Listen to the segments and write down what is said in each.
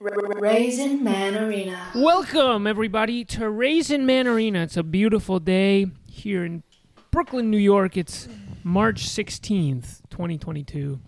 Raisin Man Arena. Welcome, everybody, to Raisin Man Arena. It's a beautiful day here in Brooklyn, New York. It's March 16th, 2022.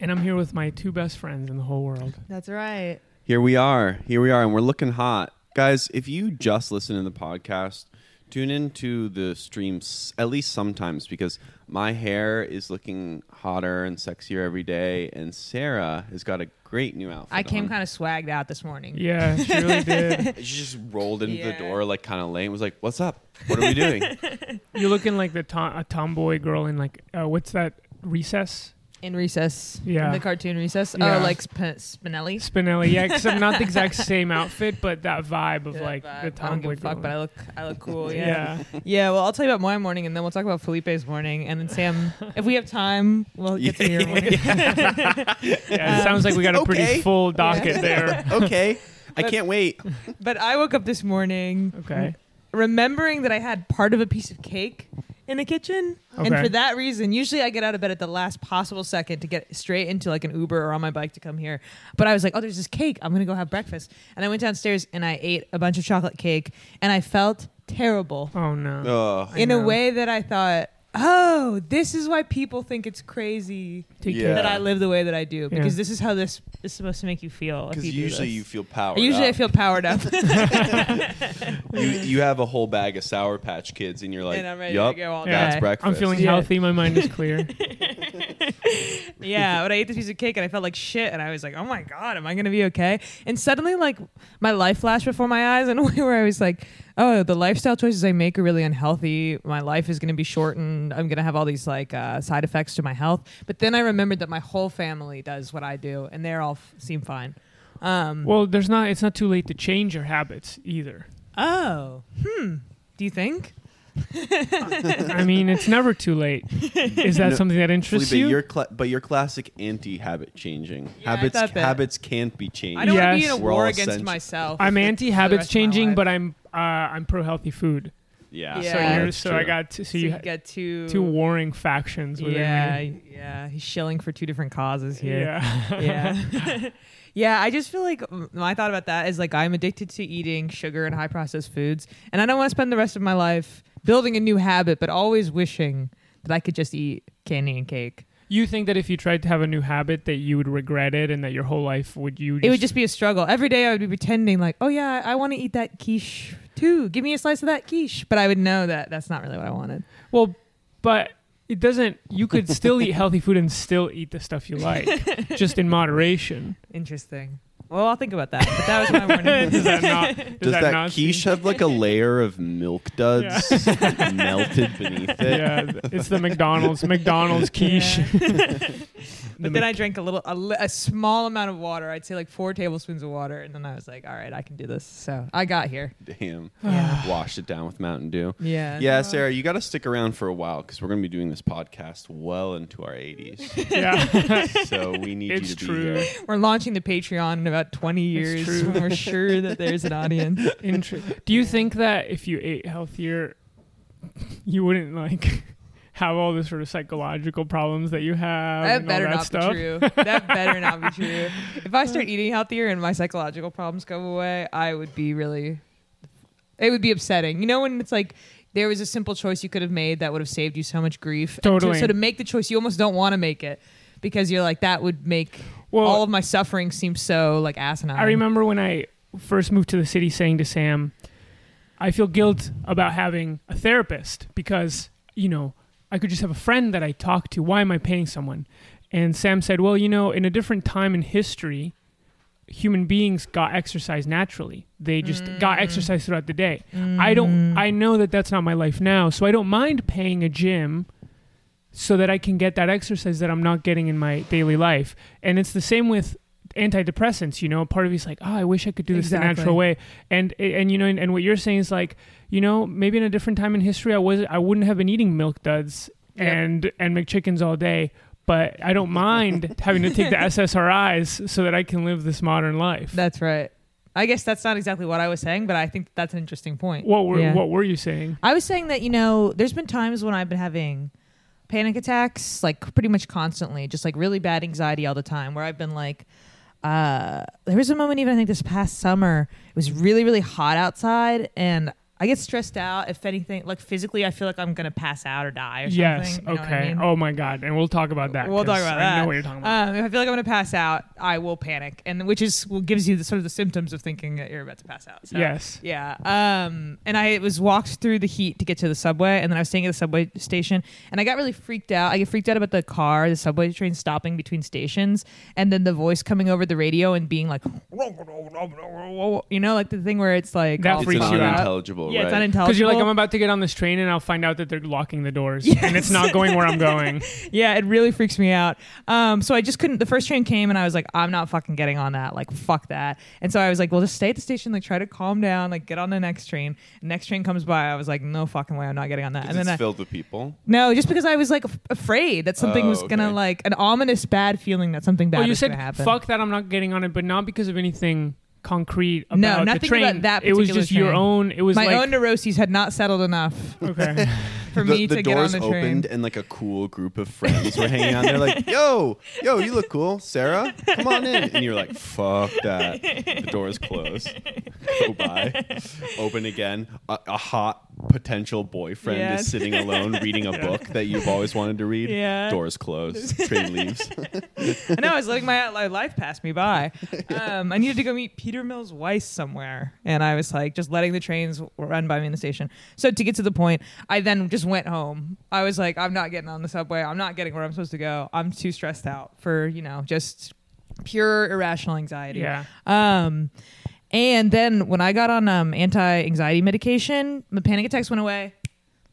And I'm here with my two best friends in the whole world. That's right. Here we are. Here we are, and we're looking hot. Guys, if you just listen to the podcast, tune into the streams at least sometimes because my hair is looking hotter and sexier every day, and Sarah has got a great new outfit. I came kind of swagged out this morning. Yeah, she really did. She just rolled into the Yeah. door like kind of late and was like, "What's up? What are we doing?" You're looking like the tom- a tomboy girl in, like, uh, what's that? Recess? In recess. Yeah. In the cartoon recess. Oh, yeah. Oh, like Sp- Spinelli. Spinelli. Yeah, because I'm not the exact same outfit, but that vibe of, Yeah, like, vibe. the I don't tomboy give fuck, but I look, I look cool. Yeah. yeah. yeah. Well, I'll tell you about my morning, and then we'll talk about Felipe's morning, and then Sam. if we have time, we'll get to your morning. Yeah, it sounds like we got a pretty Okay. full docket there. okay, I But- can't wait. But I woke up this morning Okay. remembering that I had part of a piece of cake in the kitchen. And Okay. for that reason, usually I get out of bed at the last possible second to get straight into like an Uber or on my bike to come here. But I was like, oh, there's this cake. I'm going to go have breakfast. And I went downstairs and I ate a bunch of chocolate cake and I felt terrible Oh, no. Ugh. in a know. way that I thought, oh, this is why people think it's crazy Yeah. that I live the way that I do because Yeah. this is how this is supposed to make you feel. if Because you do usually this. you feel powered. Usually I up. feel powered up. you you have a whole bag of Sour Patch Kids, and you're like, And I'm ready "Yup, to go all that's day. breakfast." I'm feeling Yeah. healthy. My mind is clear. yeah, but I ate this piece of cake and I felt like shit, and I was like, "Oh my god, am I gonna be okay?" And suddenly, like, my life flashed before my eyes in a way where I was like, "Oh, the lifestyle choices I make are really unhealthy. My life is gonna be shortened. I'm gonna have all these like uh, side effects to my health." But then I remembered that my whole family does what I do, and they're all f- seem fine. Um, Well, there's not. It's not too late to change your habits either. oh, hmm. Do you think? I mean, it's never too late. Is that No, something that interests Felipe, you? you're cla- but you're classic anti-habit changing. Yeah, habits thought that. habits can't be changed. I don't want to be in a We're all war against essential. myself. I'm anti the habits rest of my changing, but I'm uh, I'm pro healthy food. yeah, Yeah. So Yeah, you're that's so I true. got to, so so you you ha- get two two warring factions within Yeah, me. yeah. He's shilling for two different causes here. Yeah. Yeah. yeah, I just feel like mm, my thought about that is like I'm addicted to eating sugar and high processed foods. And I don't want to spend the rest of my life building a new habit, but always wishing that I could just eat candy and cake. You think that if you tried to have a new habit, that you would regret it, and that your whole life would you? It would just be a struggle. Every day I would be pretending like, oh yeah, I want to eat that quiche too. Give me a slice of that quiche. But I would know that that's not really what I wanted. well, but it doesn't. You could still eat healthy food and still eat the stuff you like, just in moderation. Interesting. Well, I'll think about that. But that was my morning. Does that not? Does, Does that, not seem- quiche have like a layer of milk duds melted beneath it? Yeah, it's the McDonald's McDonald's quiche. But then I drank a little, a, li- a small amount of water. I'd say like four tablespoons of water, and then I was like, "All right, I can do this." So I got here. Damn. Yeah. Washed it down with Mountain Dew. Yeah. Yeah, Sarah, you got to stick around for a while because we're going to be doing this podcast well into our 80s. yeah. so we need It's you to true. be here. We're launching the Patreon in about 20 years when we're sure that there's an audience. Inter- Do you think that if you ate healthier, you wouldn't like have all the sort of psychological problems that you have? That and all better that not stuff? be true. That better not be true. If I start eating healthier and my psychological problems go away, I would be really. It would be upsetting. You know when it's like there was a simple choice you could have made that would have saved you so much grief. Totally. To, so to make the choice, you almost don't want to make it because you're like that would make Well, all of my suffering seems so like asinine. I remember when I first moved to the city saying to Sam, I feel guilt about having a therapist because, you know, I could just have a friend that I talk to. Why am I paying someone? And Sam said, Well, you know, in a different time in history, human beings got exercise naturally. They just got mm. exercise throughout the day. I don't, mm. I know that that's not my life now. So I don't mind paying a gym so that I can get that exercise that I'm not getting in my daily life. And it's the same with antidepressants you know part of you's like oh i wish i could do this the natural way and and you know and, and what you're saying is like you know maybe in a different time in history i was i wouldn't have been eating milk duds Yep. and and mcchickens all day but i don't mind having to take the ssris so that i can live this modern life That's right. I guess that's not exactly what I was saying, but I think that's an interesting point. what were Yeah. what were you saying I was saying that, you know, there's been times when I've been having panic attacks, like pretty much constantly, just like really bad anxiety all the time, where I've been like, uh, there was a moment even I think this past summer. It was really really hot outside, and I get stressed out. If anything, like physically, I feel like I'm gonna pass out or die or something. Yes. you know what I okay. mean? Oh my god. And we'll talk about that. We'll talk 'cause about I that. know what you're talking about. Um, if I feel like I'm going to pass out, I will panic, and which is what gives you the sort of the symptoms of thinking that you're about to pass out. So, yes. Yeah. Um, and I was walked through the heat to get to the subway, and then I was staying at the subway station, and I got really freaked out. I get freaked out about the car, the subway train stopping between stations, and then the voice coming over the radio and being like, you know, like the thing where it's like That all It's freaks you out. Up. unintelligible, Yeah, right? it's unintelligible. Because you're like, I'm about to get on this train and I'll find out that they're locking the doors and it's not going where I'm going. yeah, it really freaks me out. Um, so I just couldn't. The first train came, and I was like, I'm not fucking getting on that. Like, fuck that. And so I was like, well, just stay at the station. Like, try to calm down. Like, get on the next train. next train comes by. I was like, no fucking way. I'm not getting on that. And it's then I, filled with people. no, just because I was like af- afraid that something Oh, was gonna okay. like an ominous bad feeling that something bad Well, you was said, gonna happen. fuck that, I'm not getting on it, but not because of anything concrete about No, the nothing train. about that it was particular just your own. It was My like, own neuroses had not settled enough okay. for the, me the to get on doors the train. opened and like a cool group of friends were hanging out. They're like, "Yo, yo, you look cool, Sarah. Come on in." And you're like, "Fuck that." The doors close. Go by. Open again. A, a hot potential boyfriend Yeah. is sitting alone reading a book that you've always wanted to read. Yeah. Doors closed. Train leaves. I know I was letting my, my life pass me by. Um, I needed to go meet Peter Mills Weiss somewhere, and I was like just letting the trains run by me in the station. So to get to the point, I then just went home. I was like, I'm not getting on the subway. I'm not getting where I'm supposed to go. I'm too stressed out for you know just pure irrational anxiety. Yeah. Um, and then when I got on um, anti-anxiety medication, my panic attacks went away.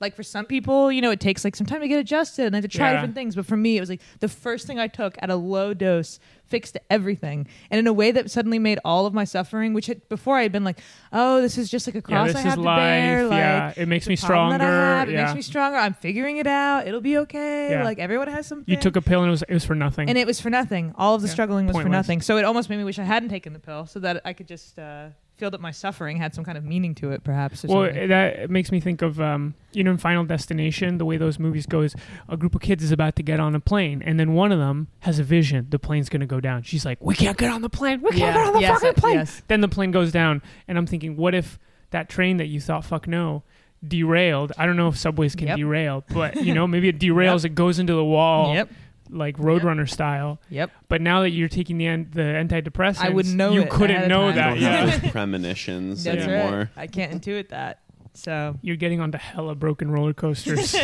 Like for some people, you know, it takes like some time to get adjusted and they have to try Yeah. different things. But for me, it was like the first thing I took at a low dose fixed everything, and in a way that suddenly made all of my suffering, which had, before I had been like, oh, this is just like a Yeah, cross this I have to life. bear. Like, yeah. It makes me stronger. have, It yeah. makes me stronger. I'm figuring it out. It'll be okay. Yeah. Like everyone has something. you took a pill and it was, it was for nothing. and it was for nothing. All of the Yeah. struggling was for nothing. So it almost made me wish I hadn't taken the pill, so that I could just uh, feel that my suffering had some kind of meaning to it, perhaps. Or well, something. that makes me think of um, you know in Final Destination, the way those movies go is a group of kids is about to get on a plane, and then one of them has a vision: the plane's going to go down. She's like, "We can't get on the plane. We can't Yeah. get on the Yes, fucking uh, plane." yes. Then the plane goes down, and I'm thinking, what if that train that you thought fuck no derailed? I don't know if subways can Yep. derail, but you know maybe it derails, it goes into the wall, Yep. Like Roadrunner style. Yep. But now that you're taking the an- the antidepressants, I wouldn't know You it couldn't of know time. that. you don't Yeah. have those premonitions That's anymore. right. I can't intuit that. So, You're getting onto hella broken roller coasters.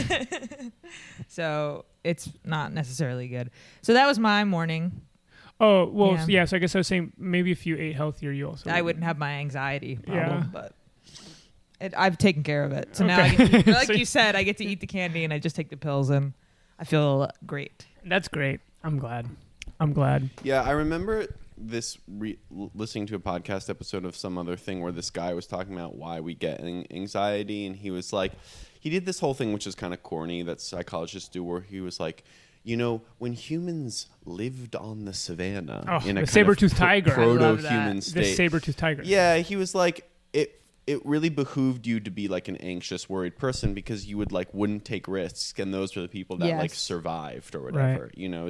so it's not necessarily good. So that was my morning. Oh well, Yeah. yeah. So I guess I was saying maybe if you ate healthier, you also I wouldn't have my anxiety problem, Yeah. but it, I've taken care of it. So now, I Okay. get to, like So- you said, I get to eat the candy and I just take the pills, and I feel great. That's great. I'm glad. I'm glad. Yeah, I remember this re- listening to a podcast episode of some other thing where this guy was talking about why we get anxiety, and he was like, he did this whole thing which is kind of corny that psychologists do, where he was like. You know, when humans lived on the savannah Oh, in a the kind of saber-toothed pro- tiger. Proto-human state, The saber-toothed tiger. yeah, he was like it. Really behooved you to be like an anxious, worried person because you would like wouldn't take risks, and those were the people that like survived or whatever. You know,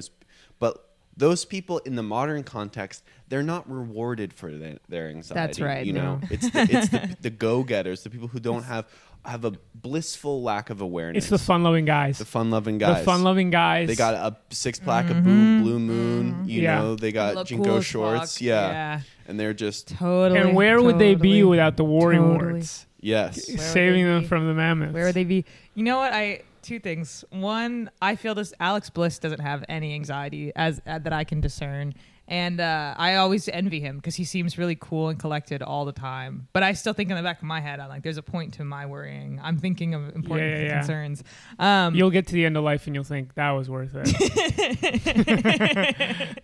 but those people in the modern context, they're not rewarded for their, their anxiety. right, You know, it's the, it's the, the go-getters, the people who don't have have a blissful lack of awareness. It's the fun-loving guys. the fun-loving guys. The fun-loving guys. They got a six pack of Blue, Blue Moon. You Yeah. know, they got Look JNCO cool shorts. Yeah. Yeah. and they're just Totally. and where would they be without the warring Totally. words? yes. Where Saving them be? from the mammoths. Where would they be? You know what? I two things. One, I feel this. Alex Bliss doesn't have any anxiety as uh, that I can discern, and uh, I always envy him because he seems really cool and collected all the time. But I still think in the back of my head, I'm like, there's a point to my worrying. I'm thinking of important Yeah, yeah, yeah. concerns. Um, You'll get to the end of life and you'll think that was worth it.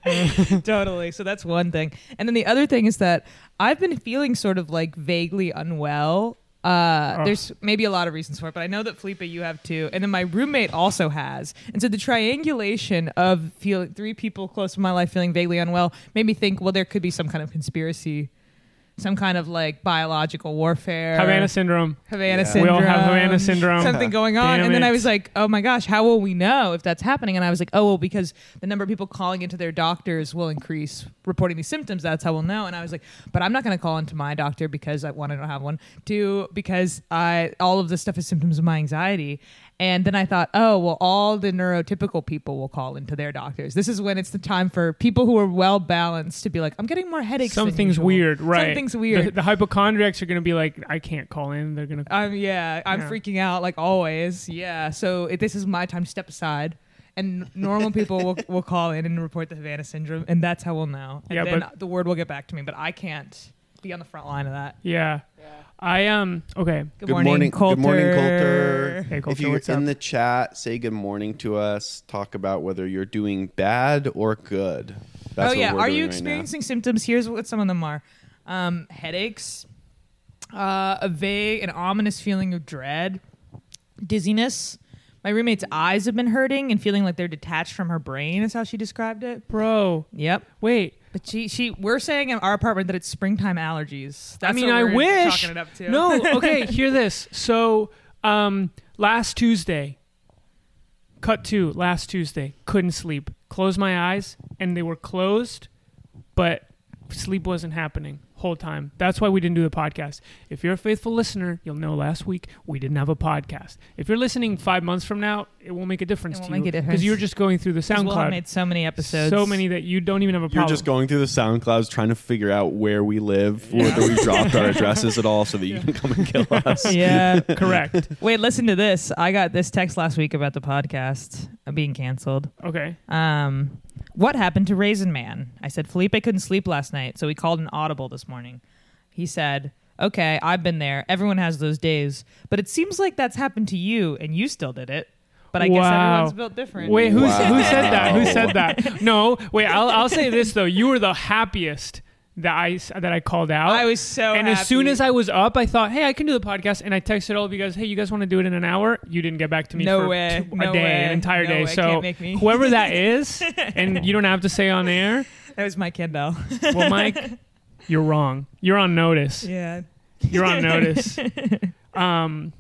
totally. So that's one thing. And then the other thing is that I've been feeling sort of like vaguely unwell. Uh, Oh. There's maybe a lot of reasons for it, but I know that Felipe, you have too, and then my roommate also has. And so the triangulation of feeling three people close to my life feeling vaguely unwell made me think, well, there could be some kind of conspiracy some kind of like biological warfare. Havana syndrome. Havana Yeah. syndrome. We all have Havana syndrome. Something going on. Damn and then I was like, oh my gosh, how will we know if that's happening? And I was like, oh, well, because the number of people calling into their doctors will increase reporting these symptoms. That's how we'll know. And I was like, but I'm not going to call into my doctor because I, one, I don't have one. Two, because I, all of this stuff is symptoms of my anxiety. And then I thought, oh, well, all the neurotypical people will call into their doctors. This is when it's the time for people who are well balanced to be like, I'm getting more headaches. Something's weird, right? Something's weird. the hypochondriacs are going to be like, I can't call in. They're going to. I'm um, yeah, I'm Yeah. freaking out like always. Yeah, so it, this is my time to step aside, and normal people will, will call in and report the Havana syndrome, and that's how we'll know. And Yeah, then the word will get back to me, but I can't be on the front line of that. Yeah. I um. Okay. Good, Good morning, Coulter. good morning, Coulter. Hey, if you're what's in up? the chat, say good morning to us. Talk about whether you're doing bad or good. That's oh yeah, we're are doing you right experiencing symptoms? Here's what some of them are: um, headaches, uh, a vague and ominous feeling of dread, dizziness. My roommate's eyes have been hurting and feeling like they're detached from her brain. Is how she described it. Bro. Yep. Wait. But she, she, we're saying in our apartment that it's springtime allergies. That's I mean, I wish. Chalking it up to. No. Okay. hear this. So, um, last Tuesday, cut to last Tuesday, couldn't sleep. Closed my eyes, and they were closed, but sleep wasn't happening whole time. That's why we didn't do the podcast. If you're a faithful listener, you'll know last week we didn't have a podcast. If you're listening five months from now, it won't make a difference It won't to you make a difference. because you're just going through the 'Cause We'll have SoundCloud. made so many episodes. so many that you don't even have a problem. You're just going through the SoundClouds trying to figure out where we live, whether we dropped our addresses at all, so that you can come and kill us. Yeah. correct. Wait, listen to this. I got this text last week about the podcast uh, being canceled. Okay. Um, what happened to Raisin Man? I said Felipe couldn't sleep last night, so he called an audible this morning. He said, "Okay, I've been there. Everyone has those days, but it seems like that's happened to you, and you still did it. But I guess Wow. everyone's built different." Wait, who's, Wow. who said that? Who said that? No, wait. I'll, I'll say this though. You were the happiest that I that I called out. I was so. and as soon as I was up, I thought, "Hey, I can do the podcast." And I texted all of you guys, "Hey, you guys want to do it in an hour?" You didn't get back to me No for way. two- a No day, way. an entire No day. way. So Can't make me. whoever that is, and you don't have to say on air. that was Mike Kendall. Well, Mike, you're wrong. You're on notice. yeah. You're on notice. Um,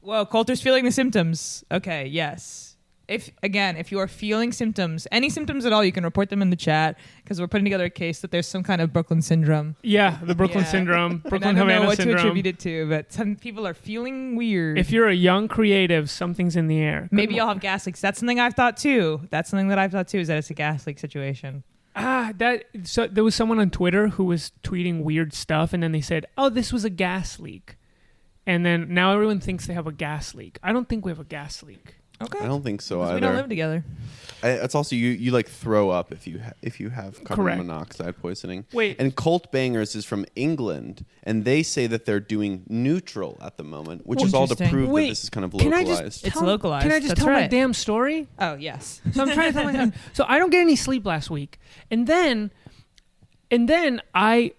Well, Coulter's feeling the symptoms. Okay, yes. If again, if you are feeling symptoms, any symptoms at all, you can report them in the chat because we're putting together a case that there's some kind of Brooklyn syndrome. yeah, the Brooklyn Yeah. syndrome, And Brooklyn I don't know what syndrome. to attribute it to, but some people are feeling weird. If you're a young creative, something's in the air. Maybe Good you'll have gas leaks. That's something I've thought too. That's something that I've thought too. Is that it's a gas leak situation? Ah, that so there was someone on Twitter who was tweeting weird stuff, and then they said, "Oh, this was a gas leak," and then now everyone thinks they have a gas leak. I don't think we have a gas leak. Okay. I don't think so either. we don't live together. I, it's also you. You like throw up if you ha- if you have carbon Correct. monoxide poisoning. Wait, And Colt Bangers is from England, and they say that they're doing neutral at the moment, which is all to Interesting. prove Wait, that this is kind of can I localized. just It's tell- localized. Can I just That's tell my right. damn story? Oh yes. So I'm trying to tell my So I don't get any sleep last week, and then, and then I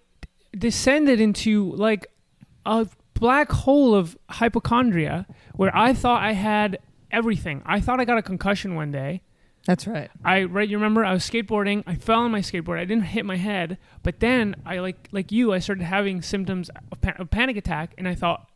descended into like a black hole of hypochondria where I thought I had everything. I thought I got a concussion one day. That's right. I right, you remember I was skateboarding. I fell on my skateboard. I didn't hit my head, but then I like like you. I started having symptoms of, pa- of panic attack, and I thought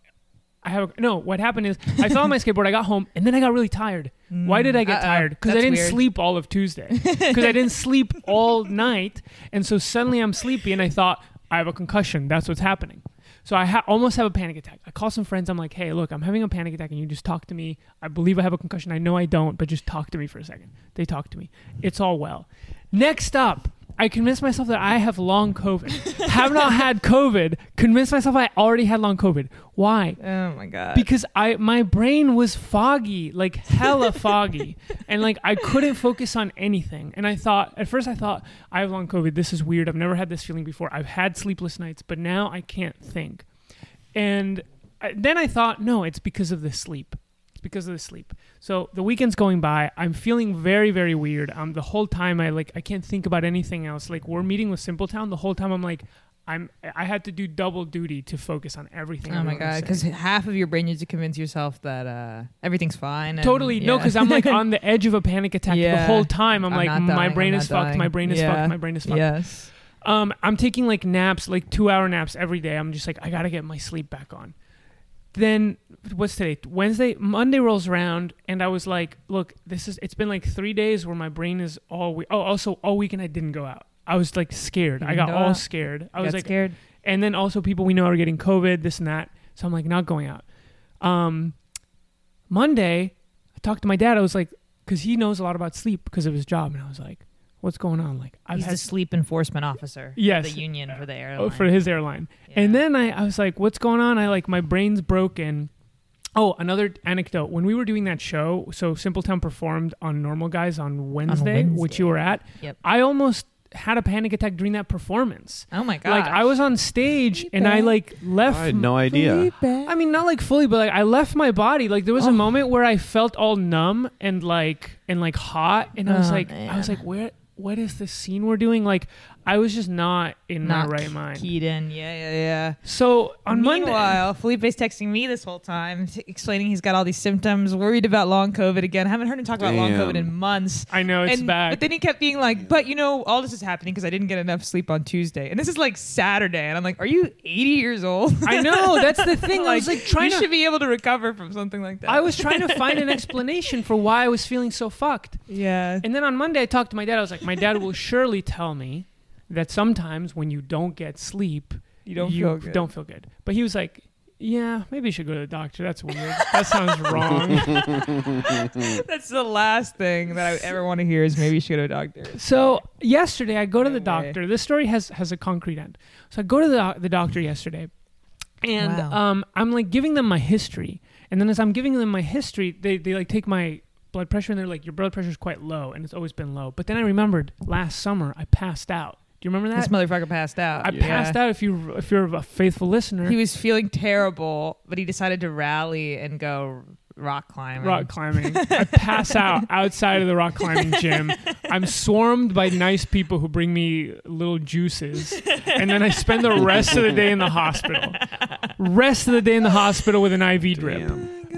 I have a, no. What happened is I fell on my skateboard. I got home, and then I got really tired. Why did I get Uh-oh. tired? Uh-uh. Because I didn't weird. sleep all of Tuesday. Because I didn't sleep all night, and so suddenly I'm sleepy, and I thought I have a concussion. That's what's happening. So I ha- almost have a panic attack. I call some friends. I'm like, "Hey, look, I'm having a panic attack, and you just talk to me. I believe I have a concussion. I know I don't, but just talk to me for a second. They talk to me. It's all well. Next up, I convinced myself that I have long COVID. have not had COVID. Convinced myself I already had long COVID. Why? Oh my god. because I my brain was foggy, like hella foggy, and like I couldn't focus on anything. And I thought at first I thought I have long COVID. This is weird. I've never had this feeling before. I've had sleepless nights, but now I can't think. And I, then I thought, no, it's because of the sleep. Because of the sleep. So the weekend's going by. I'm feeling very, very weird. Um, the whole time I like I can't think about anything else. Like we're meeting with Simpletown. The whole time I'm like. I'm. I had to do double duty to focus on everything. Oh my god! Because half of your brain needs to convince yourself that uh, everything's fine. and- Totally no, because I'm like on the edge of a panic attack the whole time. I'm, I'm like, my dying, brain I'm is fucked. My brain is Yeah. fucked. My brain is fucked. Yes. Um, I'm taking like naps, like two hour naps every day. I'm just like, I gotta get my sleep back on. Then what's today? Wednesday, Monday rolls around, and I was like, look, this is. It's been like three days where my brain is all. We- oh, also all weekend I didn't go out. I was like scared. I got go all out? scared. I was like, scared. and then also people we know are getting COVID, this and that. So I'm like, not going out. Um, Monday, I talked to my dad. I was like, because he knows a lot about sleep because of his job, and I was like, what's going on? Like, I've He's had the sleep enforcement officer. Yes. The union for the airline. oh, for his airline. Yeah. And then I, I was like, what's going on? I like, my brain's broken. Oh, another anecdote. When we were doing that show, so Simpletown performed on Normal Guys on Wednesday, which Wednesday. you were at. Yep. I almost had a panic attack during that performance. Oh my god. Like I was on stage and I like left I had no idea. I mean, not like fully, but like I left my body. Like there was Oh. a moment where I felt all numb and like and like hot, and I was Oh, like, I was like, where? What is this scene we're doing? Like, I was just not in not my right mind. keyed in. Yeah, yeah, yeah. So on Monday, Meanwhile, Felipe's texting me this whole time, t- explaining he's got all these symptoms, worried about long COVID again. I haven't heard him talk about long Damn. COVID in months. I know it's and, bad. But then he kept being like, "But you know, all this is happening because I didn't get enough sleep on Tuesday, and this is like Saturday." And I'm like, "Are you 80 years old?" I know that's the thing. I was like trying you to. should be able to recover from something like that. I was trying to find an explanation for why I was feeling so fucked. yeah. And then on Monday, I talked to my dad. I was like, my dad will surely tell me that sometimes when you don't get sleep, You don't feel good. don't feel good. But he was like, yeah, maybe you should go to the doctor. That's weird. that sounds wrong. That's the last thing that I ever want to hear is maybe you should go to a doctor. So yesterday, I go to the No way. doctor. This story has has a concrete end. So I go to the the doctor yesterday, and Wow. um, I'm like giving them my history. And then as I'm giving them my history, they they like take my blood pressure and they're like, your blood pressure is quite low, and it's always been low. But then I remembered last summer I passed out. Do you remember that? This motherfucker passed out. I Yeah. passed out. If you if you're a faithful listener, He was feeling terrible, but he decided to rally and go rock climbing. rock climbing. I pass out outside of the rock climbing gym. I'm swarmed by nice people who bring me little juices, and then I spend the rest of the day in the hospital. Rest of the day in the hospital with an IV drip.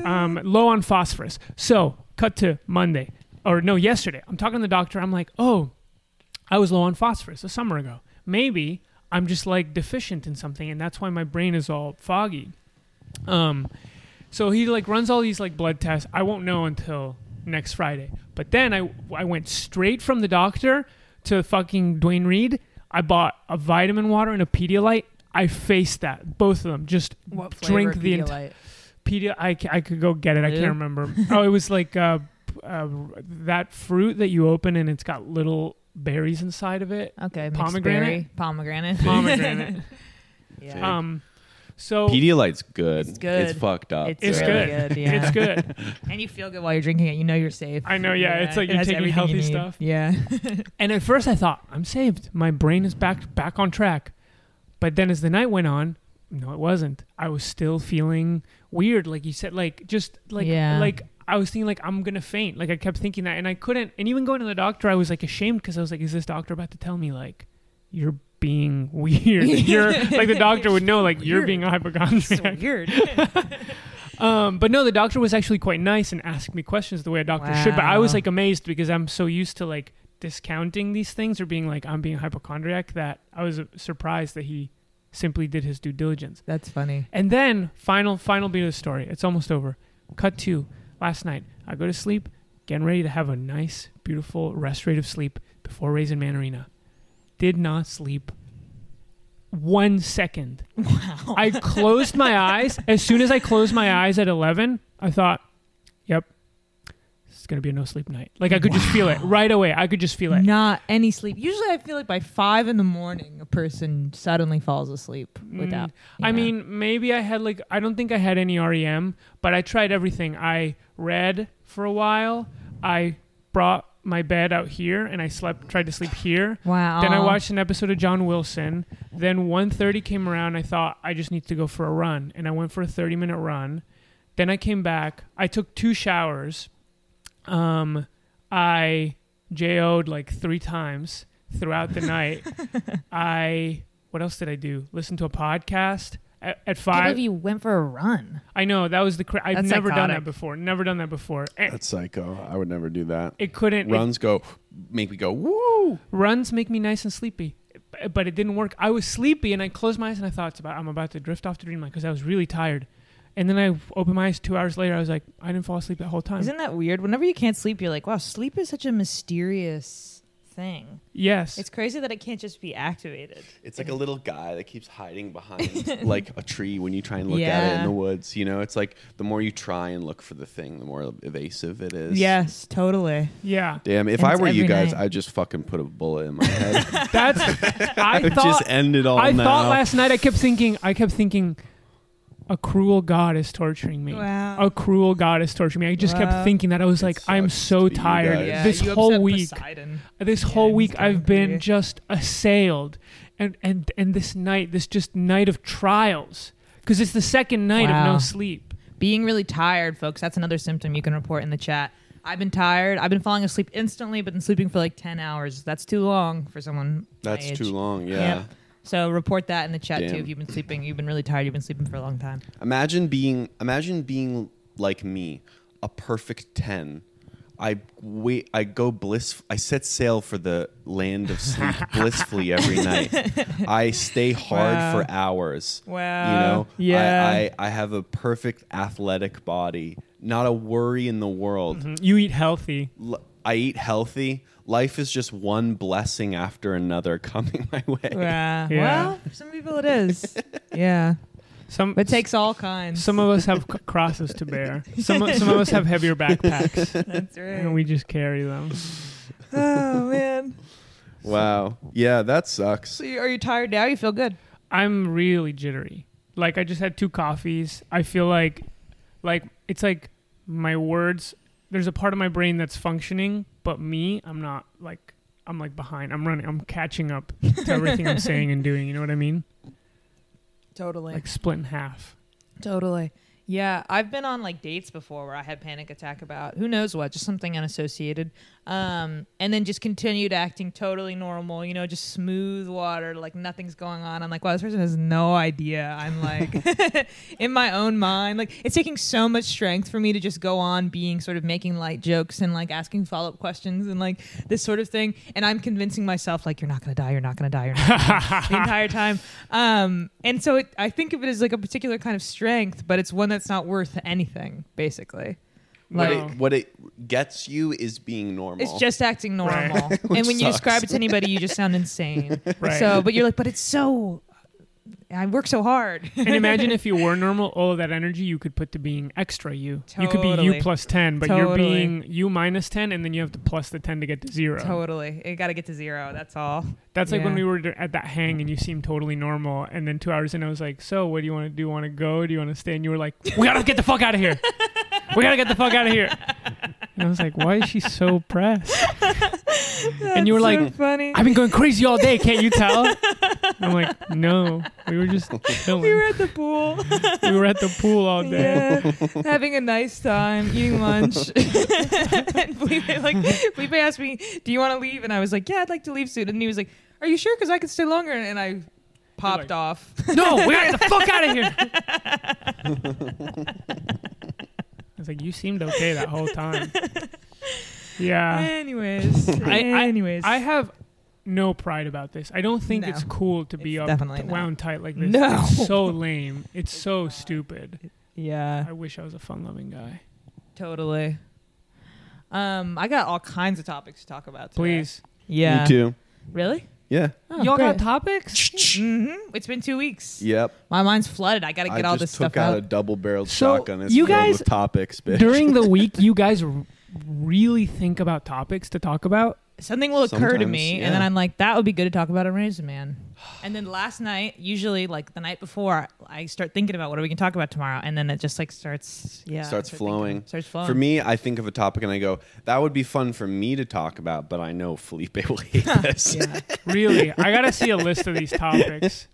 Um, low on phosphorus. So cut to Monday, or no, yesterday. I'm talking to the doctor. I'm like, oh, I was low on phosphorus a summer ago. Maybe I'm just like deficient in something, and that's why my brain is all foggy. Um, so he like runs all these like blood tests. I won't know until next Friday. But then I I went straight from the doctor to fucking Duane Reade. I bought a vitamin water and a Pedialyte. I faced that both of them. Just What drink the Pedialyte? entire Pedia. I, I could go get it. I can't remember. oh, it was like uh, uh, that fruit that you open and it's got little berries inside of it. Okay, Pomegranate? berry. Pomegranate. Pomegranate. yeah. um, so Pedialyte's good. It's good. It's fucked up. It's, It's really good. good. yeah. it's good. and you feel good while you're drinking it. You know you're safe. I know, yeah, it's like it you're taking healthy you stuff. Yeah. And at first I thought, I'm saved. My brain is back back on track. But then as the night went on, no, it wasn't. I was still feeling weird. Like you said, like just like Yeah. like I was thinking like I'm gonna faint. Like I kept thinking that and I couldn't and even going to the doctor I was like ashamed because I was like, is this doctor about to tell me like you're being weird? you're like the doctor would know like you're being a hypochondriac. weird. Um, but no, the doctor was actually quite nice and asked me questions the way a doctor should. But I was like amazed because I'm so used to like discounting these things or being like I'm being a hypochondriac that I was uh, surprised that he simply did his due diligence. That's funny. And then final final beat of the story. It's almost over. Cut to last night. I go to sleep, getting ready to have a nice, beautiful restorative sleep before Raisin Man Arena. Did not sleep one second. Wow. I closed my eyes. As soon as I closed my eyes at 11, I thought, going to be a no sleep night. Like I could just feel it right away. I could just feel it. Not any sleep. Usually, I feel like by five in the morning, a person suddenly falls asleep without. Mm, I mean, maybe I had like, I don't think I had any REM, but I tried everything. I read for a while. I brought my bed out here and I slept, tried to sleep here. wow. Then I watched an episode of John Wilson. Then 1.30 came around. I thought I just need to go for a run, and I went for a 30 minute run. Then I came back. I took two showers. Um, I JO'd like three times throughout the night. I what else did I do? Listen to a podcast at, at Can't five. believe you went for a run. I know that was the. Cra- I've That's never done that before. Never done that before. And That's psycho. I would never do that. it couldn't. it- Runs go make me go woo. runs make me nice and sleepy. but it didn't work. I was sleepy and I closed my eyes and I thought it's about I'm about to drift off to dreamland because I was really tired. And then I opened my eyes two hours later. I was like, I didn't fall asleep that whole time. Isn't that weird? Whenever you can't sleep, you're like, wow, sleep is such a mysterious thing. yes. It's crazy that it can't just be activated. It's like a little guy that keeps hiding behind like a tree when you try and look at it in Yeah. the woods. You know, it's like the more you try and look for the thing, the more evasive it is. Yes, totally. yeah. Damn, if And I it's were you every guys, night. I'd just fucking put a bullet in my head. That's I I'd thought just end it all I now. thought last night I kept thinking I kept thinking a cruel god is torturing me. Wow. A cruel god is torturing me. I just Wow. kept thinking that. I was It like, I'm so to be you tired. yeah, this whole week, Poseidon. this Yeah, whole he's week, I've been angry. just assailed, and and and this night, this just night of trials, because it's the second night of no sleep. Being really tired, folks, that's another symptom you can report in the chat. I've been tired. I've been falling asleep instantly, but then sleeping for like 10 hours. That's too long for someone. my That's age. too long. Yeah. Yep. So report that in the chat too if you've been sleeping. You've been really tired. You've been sleeping for a long time. Imagine being imagine being like me, a perfect 10. I wait I go bliss I set sail for the land of sleep blissfully every night. I stay hard Wow. for hours. Wow. You know? Yeah. I, I I have a perfect athletic body. Not a worry in the world. Mhm. You eat healthy. L- I eat healthy. Life is just one blessing after another coming my way. Yeah. Yeah. Well, for some people it is. yeah. Some But it takes all kinds. some of us have c- crosses to bear. Some some of us have heavier backpacks, That's right. and we just carry them. oh man. Wow. Yeah, that sucks. So you, are you tired now? You feel good? I'm really jittery. Like I just had two coffees. I feel like like it's like my words there's a part of my brain that's functioning, but me, I'm not like I'm like behind. I'm running. I'm catching up to everything I'm saying and doing. You know what I mean? Totally. Like split in half. Totally. Yeah, I've been on like dates before where I had panic attack about who knows what, just something unassociated, um, and then just continued acting totally normal. You know, just smooth water, like nothing's going on. I'm like, wow, this person has no idea. I'm like in my own mind, like it's taking so much strength for me to just go on being sort of making light jokes and like asking follow up questions and like this sort of thing, and I'm convincing myself like you're not gonna die, you're not gonna die, you're not gonna die the entire time. Um, and so it, I think of it as like a particular kind of strength, but it's one that's not worth anything, basically. What it what it gets you is being normal. It's just acting normal. Which and when you sucks. describe it to anybody, you just sound insane. Right. So, but you're like, but it's so, I work so hard. and imagine if you were normal, all of that energy you could put to being extra you. You could be you plus 10, but you're being you minus 10, and then you have to plus the 10 to get to zero. totally. You got to get to zero. That's all. That's like when we were at that hang and you seemed totally normal. And then two hours in, I was like, So, what do you want to do? Want to go? Do you want to stay? And you were like, We got to get the fuck out of here. We got to get the fuck out of here. And I was like, Why is she so pressed? and you were That's like, funny. I've been going crazy all day. Can't you tell? And I'm like, No, we were just chilling. we were at the pool. we were at the pool all day. Yeah, having a nice time, eating lunch. and Felipe, like, Felipe asked me, "Do you want to leave?" And I was like, "Yeah, I'd like to leave soon." And he was like, "Are you sure? Because I could stay longer." And I popped like- off. No, we got to get the fuck out of here. I was like, You seemed okay that whole time. Yeah. Anyways, I- I- anyways, I have no pride about this. I don't think No. it's cool to be up definitely not. wound tight like this. No. It's so lame. It's so stupid. yeah, I wish I was a fun loving guy. totally. Um, I got all kinds of topics to talk about. Today. Please. yeah, Me too. Really? Yeah. Oh, Y'all got great. topics? hmm It's been two weeks. Yep. My mind's flooded. I got to I get all this stuff out Took out. a double-barreled So, shotgun. It's you guys- with topics, bitch. During the week, you guys r- really think about topics to talk about? Something will occur to Sometimes, me yeah. and then i'm like that would be good to talk about on Raisin man and then last night usually like the night before i start thinking about what are we going to talk about tomorrow and then it just like starts yeah Starts I start thinking- flowing. starts flowing For me, I think of a topic and I go, "That would be fun for me to talk about," but I know Felipe will hate this. yeah Really? I got to see a list of these topics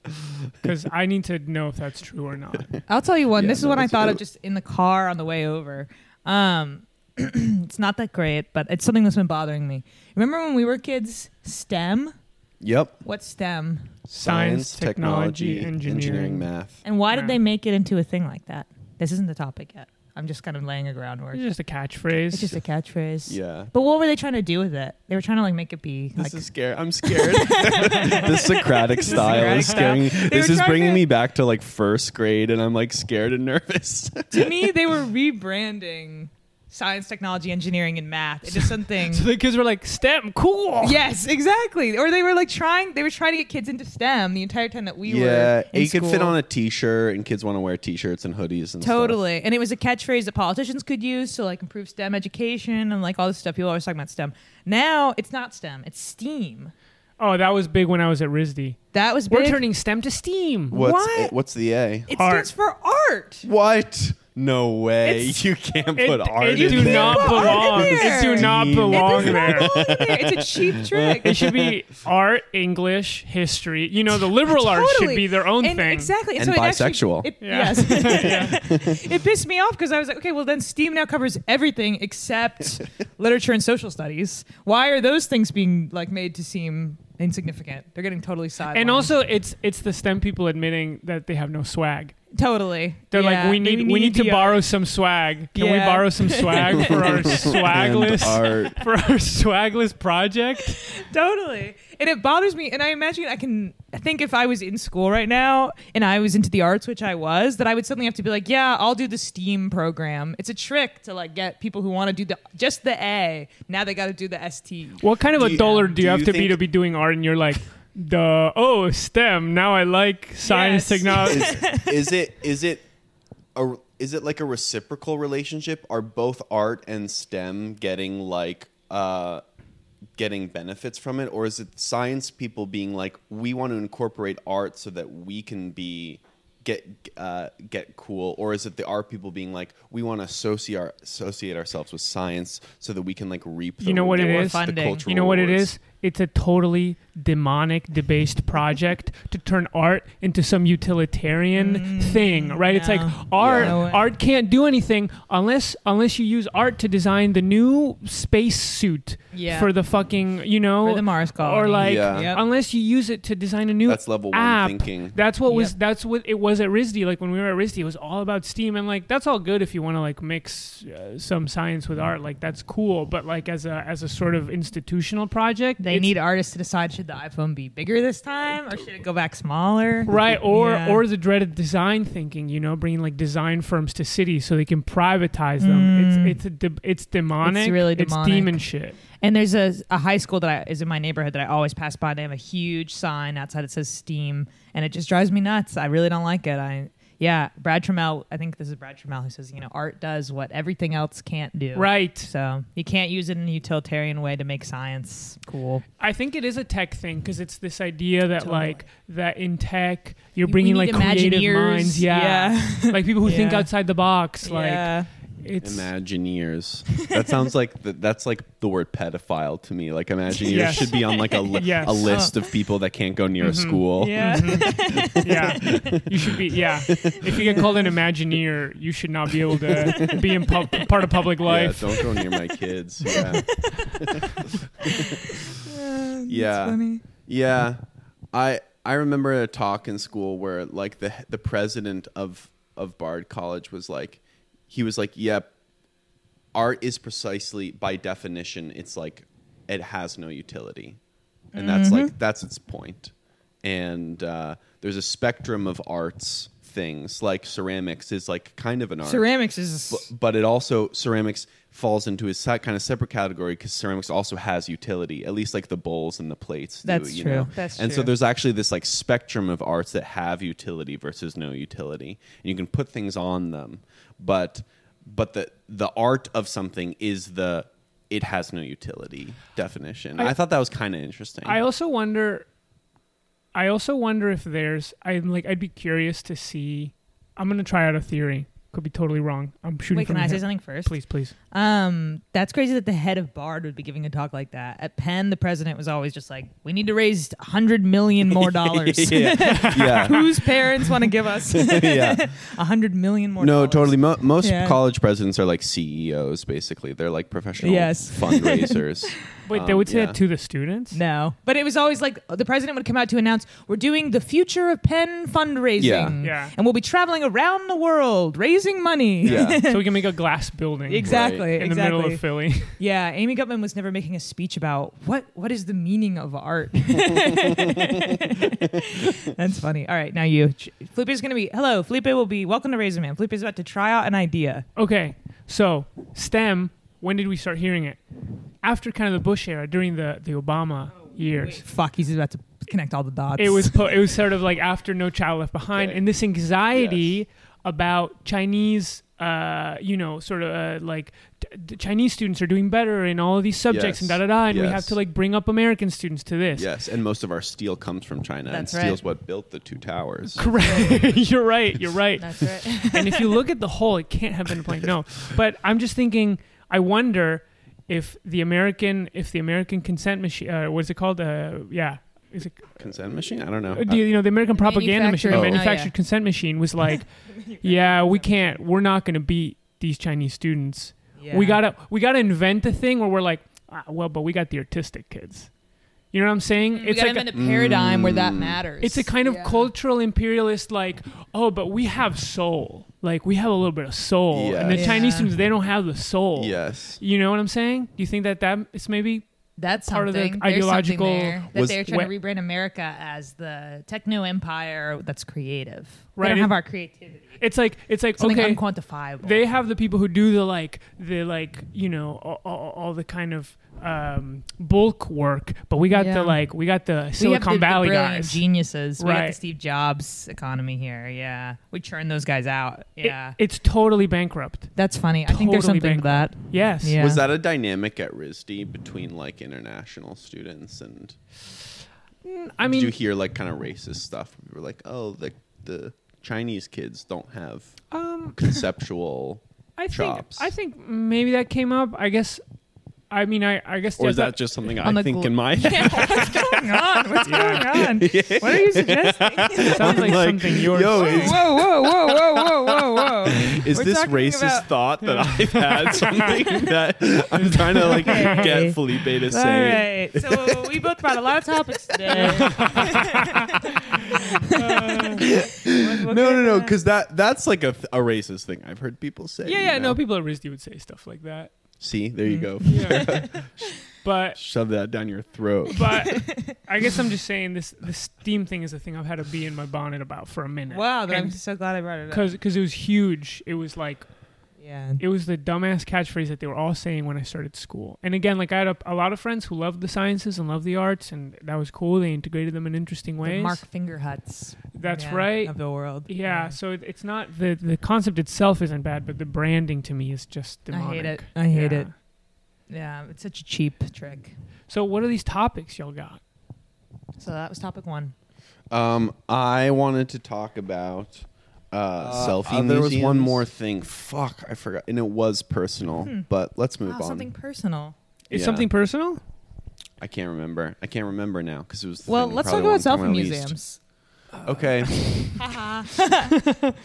because I need to know if that's true or not. i'll tell you one Yeah, this is no, what i it's thought of good. just in the car on the way over um it's not that great but it's something that's been bothering me remember when we were kids stem Yep. what's stem Science, technology, engineering. math. and why did they make it into a thing like that this isn't the topic yet I'm just kind of laying a groundwork. It's just a catchphrase. It's just a catchphrase. Yeah. But what were they trying to do with it? They were trying to like make it be This like is scary. I'm scared. the Socratic style Socratic is scaring me. They This were is trying bringing to- me back to like first grade, and I'm like scared and nervous. to me they were rebranding science, technology, engineering, and math into something. so the kids were like, STEM, cool. yes, exactly. Or they were like trying. They were trying to get kids into STEM the entire time that we yeah, were. In you could fit on a T-shirt, and kids want to wear T-shirts and hoodies and stuff. Totally. And it was a catchphrase that politicians could use to like improve STEM education and like all this stuff. People always talking about STEM. Now it's not STEM, it's STEAM. Oh, that was big when I was at RISD. That was big. We're turning STEM to STEAM. What's What? what's the A? it Art. stands for art. What? No way! It's- you can't It, put art it in do there. not Put art in belong. there. It do not It It belong does not there. belong in there. It's a cheap trick. It should be art, English, history. You know, the liberal arts should Totally. be their own and thing. Exactly. And so it actually- bisexual. it- Yeah. Yes. it pissed me off because I was like, okay, well then STEAM now covers everything except literature and social studies. Why are those things being like made to seem insignificant? They're getting totally sidelined. And also, it's it's the STEM people admitting that they have no swag. Totally. They're Yeah. like, we They need we need to the, uh, borrow some swag. Can we borrow some swag for our swagless for our swagless project? totally and it bothers me and i imagine i can I think if i was in school right now and i was into the arts which i was that i would suddenly have to be like yeah i'll do the steam program it's a trick to like get people who want to do the just the a now they got to do the st What kind of Do a you- dollar do do you have you to be to be doing art? And you're like, the oh STEM. Now I like science, Yes. technology. is, is it is it a is it like a reciprocal relationship? Are both art and STEM getting like uh getting benefits from it, or is it science people being like, we want to incorporate art so that we can be get uh, get cool, or is it the art people being like, we want to associate our, associate ourselves with science so that we can like reap? The You know what it is the Funding. cultural You know what it rewards? is? It's a totally demonic, debased project to turn art into some utilitarian thing, right? It's like art. Yeah. Art can't do anything unless unless you use art to design the new space suit Yeah. for the fucking, you know, For the Mars call. or like Yeah. Yep. unless you use it to design a new That's level one app. thinking. That's what was Yep. that's what it was at RISD. Like when we were at RISD, it was all about Steam, and like that's all good if you want to like mix uh, some science with art. Like that's cool, but like as a as a sort of institutional project, they it's- need artists to decide should the iphone be bigger this time or should it go back smaller right or Yeah. or the dreaded design thinking. You know, bringing like design firms to cities so they can privatize them. Mm. It's it's a de- it's demonic. It's really demonic. It's demon shit. And there's a, a high school that I, is in my neighborhood that I always pass by. They have a huge sign outside that says STEAM, and it just drives me nuts. I really don't like it. I yeah, Brad Trammell. I think this is Brad Trammell who says, you know, art does what everything else can't do. Right. So you can't use it in a utilitarian way to make science cool. I think it is a tech thing because it's this idea that Totally. like that in tech you're bringing like creative minds, yeah, yeah. like people who think outside the box, like yeah. It's Imagineers. That sounds like the, that's like the word pedophile to me. Like Imagineers Yes. should be on like a, li- Yes. a list of people that can't go near a mm-hmm. school. Yeah. Mm-hmm. yeah, you should be. Yeah, if you get called an Imagineer, you should not be able to be in pub- part of public Yeah, life. don't go near my kids. Yeah, Yeah. funny. yeah. I I remember a talk in school where like the the president of of Bard College was like, he was like, "Yep, art is precisely by definition, it's like it has no utility, and that's Mm-hmm. like that's its point. And uh, there's a spectrum of arts things like ceramics is like kind of an art Ceramics is but, but it also ceramics falls into a se- kind of separate category because ceramics also has utility at least like the bowls and the plates do, That's you true. know? That's and so there's actually this like spectrum of arts that have utility versus no utility and you can put things on them but but the the art of something is the it has no utility definition i, I- thought that was kind of interesting I also wonder. I also wonder if there's. I'm like. I'd be curious to see. I'm gonna try out a theory. Could be totally wrong. I'm shooting. Wait, from can I say something first? Please, please. Um, that's crazy that the head of Bard would be giving a talk like that. At Penn, the president was always just like, "We need to raise a hundred million more dollars." yeah, yeah. Whose parents want to give us yeah. a hundred million more? No, dollars? totally. Mo- most Yeah. college presidents are like CEOs, basically. They're like professional Yes. fundraisers. Wait, they Um, would say yeah. that to the students? No, but it was always like the president would come out to announce, "We're doing the future of Penn fundraising, Yeah. Yeah. and we'll be traveling around the world raising money." Yeah. so we can make a glass building exactly. In the middle of Philly. Yeah, Amy Gutmann was never making a speech about what what is the meaning of art. That's funny. All right, now you. Felipe is going to be hello. Felipe will be welcome to Raisin Man. Felipe is about to try out an idea. Okay, so STEM. When did we start hearing it? After kind of the Bush era, during the the Obama oh, years. Fuck, he's about to connect all the dots. It was po- it was sort of like after No Child Left Behind, Okay. and this anxiety about Chinese, uh, you know, sort of uh, like t- t- Chinese students are doing better in all of these subjects Yes. and da da da, and we have to like bring up American students to this. yes, and most of our steel comes from China, That's and right. steel's what built the two towers. Correct. you're right. You're right. That's right. and if you look at the whole, it can't have been a plane. No, but I'm just thinking. I wonder if the American, if the American consent machine, uh, what's it called? Uh, yeah, is it? Consent machine? I don't know. Uh, do you, you know, the American propaganda machine, the Oh. manufactured Oh, yeah. consent machine was like, yeah, we can't, we're not going to beat these Chinese students. We gotta, we gotta invent a thing where we're like, ah, well, but we got the artistic kids. You know what I'm saying? We gotta like a- invent a paradigm where that Mm. matters. it's a kind of Yeah. cultural imperialist, like, oh, but we have soul. Like, we have a little bit of soul. And the Yes. Chinese Yeah. students, they don't have the soul. yes. You know what I'm saying? Do you think that that is maybe That's part of the ideological- something there that they're trying to rebrand America as the techno empire that's creative. Right, They don't have our creativity. it's like it's like Something okay, unquantifiable. they have the people who do the like the like you know all, all, all the kind of um, bulk work, but we got Yeah. the like we got the we have Silicon the, Valley the guys. geniuses. We got the Right. Steve Jobs economy here. Yeah, we churn those guys out. It- Yeah, it's totally bankrupt. that's funny. I think there's totally something to that. Yes. Yeah. Was that a dynamic at RISD between like international students and I mean, did you hear like kind of racist stuff? We were like, oh, the the Chinese kids don't have um, conceptual, I think chops. I think maybe that came up. I guess. I mean, I I guess or is there's that just something I the think gl- in my head? Yeah, what's going on? What's Yeah. going on? What are you suggesting? It sounds like, Like, something yours. yo, whoa, is- whoa, whoa, whoa, whoa, whoa, whoa! Is We're this racist about- thought that hmm. I've had something that I'm trying to like Okay. get Felipe to say? right, so we both brought a lot of topics today. Uh, no, no, no, because that that's like a, a racist thing. I've heard people say. Yeah, yeah. know? No, people at RISD would say stuff like that. See, there you go. Mm. Yeah. but Shove that down your throat. but I guess I'm just saying this the Steam thing is a thing I've had a bee in my bonnet about for a minute. wow, I'm so glad I brought it up. Because because it was huge. It was like Yeah, it was the dumbass catchphrase that they were all saying when I started school. And again, like I had a, a lot of friends who loved the sciences and loved the arts, and that was cool. They integrated them in interesting the ways. Mark Fingerhuts. That's yeah, right. of the world. Yeah, so it, it's not the the concept itself isn't bad, but the branding to me is just I hate it. I hate Yeah. it. yeah, it's such a cheap trick. So what are these topics y'all got? So that was topic one. Um, I wanted to talk about uh, selfie. uh, there was one one more more thing. Fuck, I forgot, and it was personal. Hmm. But let's move Wow, on. something personal. Is Yeah. something personal? I can't remember. I can't remember now because it was. The Well, thing let's talk about selfie I least. museums. Okay. All right,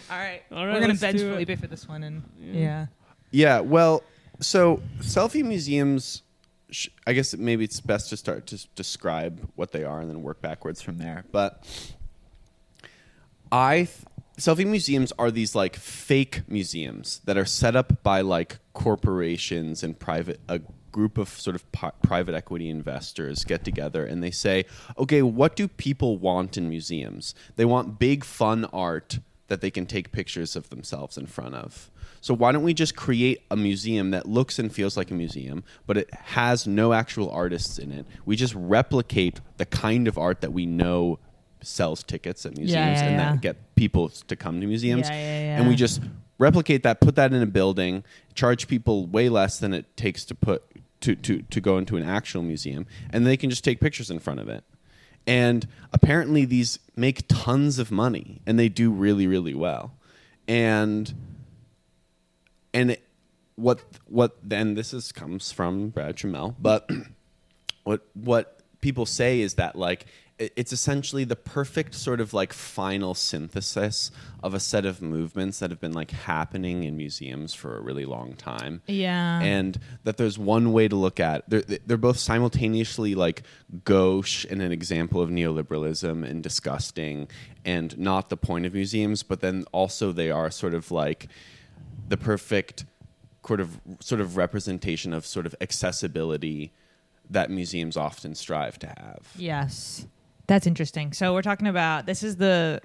All right, we're gonna let's bench. Felipe for this one, and Yeah. yeah. Yeah, well, so selfie museums. Sh- I guess maybe it's best to start to s- describe what they are and then work backwards from there. But I th- selfie museums are these like fake museums that are set up by like corporations and private a group of sort of private equity investors get together and they say, "Okay, what do people want in museums? They want big fun art that they can take pictures of themselves in front of." So why don't we just create a museum that looks and feels like a museum, but it has no actual artists in it? We just replicate the kind of art that we know sells tickets at museums yeah, and yeah. that get people to come to museums. Yeah, yeah, yeah. And we just replicate that, put that in a building, charge people way less than it takes to put to, to, to go into an actual museum, and they can just take pictures in front of it. And apparently these make tons of money and they do really, really well. And and it, what what then this is comes from Brad Troemel, but what what people say is that like it's essentially the perfect sort of like final synthesis of a set of movements that have been like happening in museums for a really long time Yeah. and that there's one way to look at they're, they're both simultaneously like gauche and an example of neoliberalism and disgusting and not the point of museums but then also they are sort of like the perfect sort of sort of representation of sort of accessibility that museums often strive to have Yes. That's interesting. So we're talking about this is the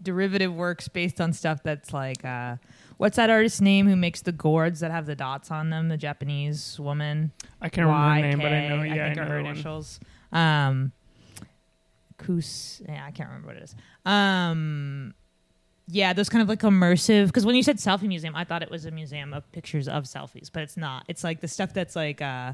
derivative works based on stuff that's like uh what's that artist's name who makes the gourds that have the dots on them, the Japanese woman? I can't remember her name, but I know. Yeah, I, think know are her one. initials. Um Kus yeah, I can't remember what it is. Um yeah, those kind of like immersive. Because when you said selfie museum, I thought it was a museum of pictures of selfies, but it's not. It's like the stuff that's like uh,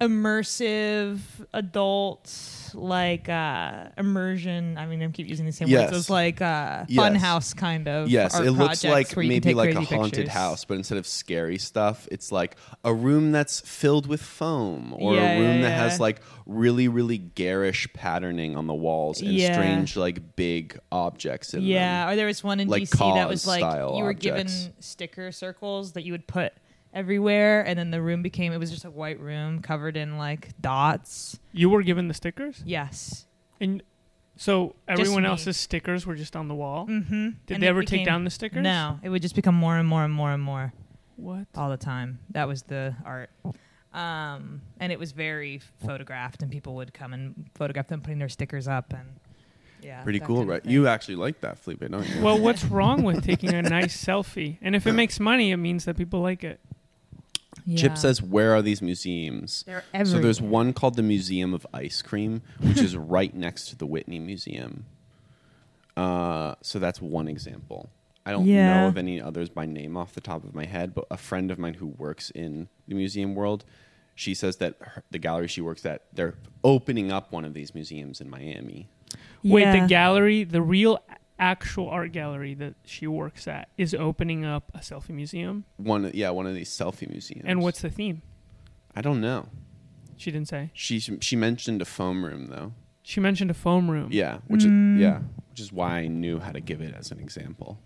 immersive, adult, like uh, immersion. I mean, I keep using the same Yes. words. It's like uh, Yes. fun house kind of. Yes, it looks like where you can maybe like a haunted pictures. house, but instead of scary stuff, it's like a room that's filled with foam, or Yeah, a room yeah, that has like really, really garish patterning on the walls and strange like big objects in Yeah, them. or there was one in Like DC that was like you were objects. given sticker circles that you would put everywhere, and then the room became it was just a white room covered in like dots. You were given the stickers, Yes. and so everyone me. else's stickers were just on the wall. Mm-hmm. Did they ever take down the stickers? No, it would just become more and more and more and more What? all the time. That was the art. Um, and it was very photographed, and people would come and photograph them putting their stickers up, and yeah, Pretty that cool, kind of right? thing. You actually like that, Felipe, don't you? Well, what's wrong with taking a nice selfie? And if it makes money, it means that people like it. Yeah. Chip says, "Where are these museums?" They're So there's one called the Museum of Ice Cream, which is right next to the Whitney Museum. Uh, so that's one example. I don't Yeah. know of any others by name off the top of my head, but a friend of mine who works in the museum world, she says that her, the gallery she works at, they're opening up one of these museums in Miami. Wait, Yeah. the gallery, the real actual art gallery that she works at, is opening up a selfie museum. One, yeah, one of these selfie museums. And what's the theme? I don't know. She didn't say. She she mentioned a foam room though. She mentioned a foam room. Yeah, which Mm. is, yeah, which is why I knew how to give it as an example.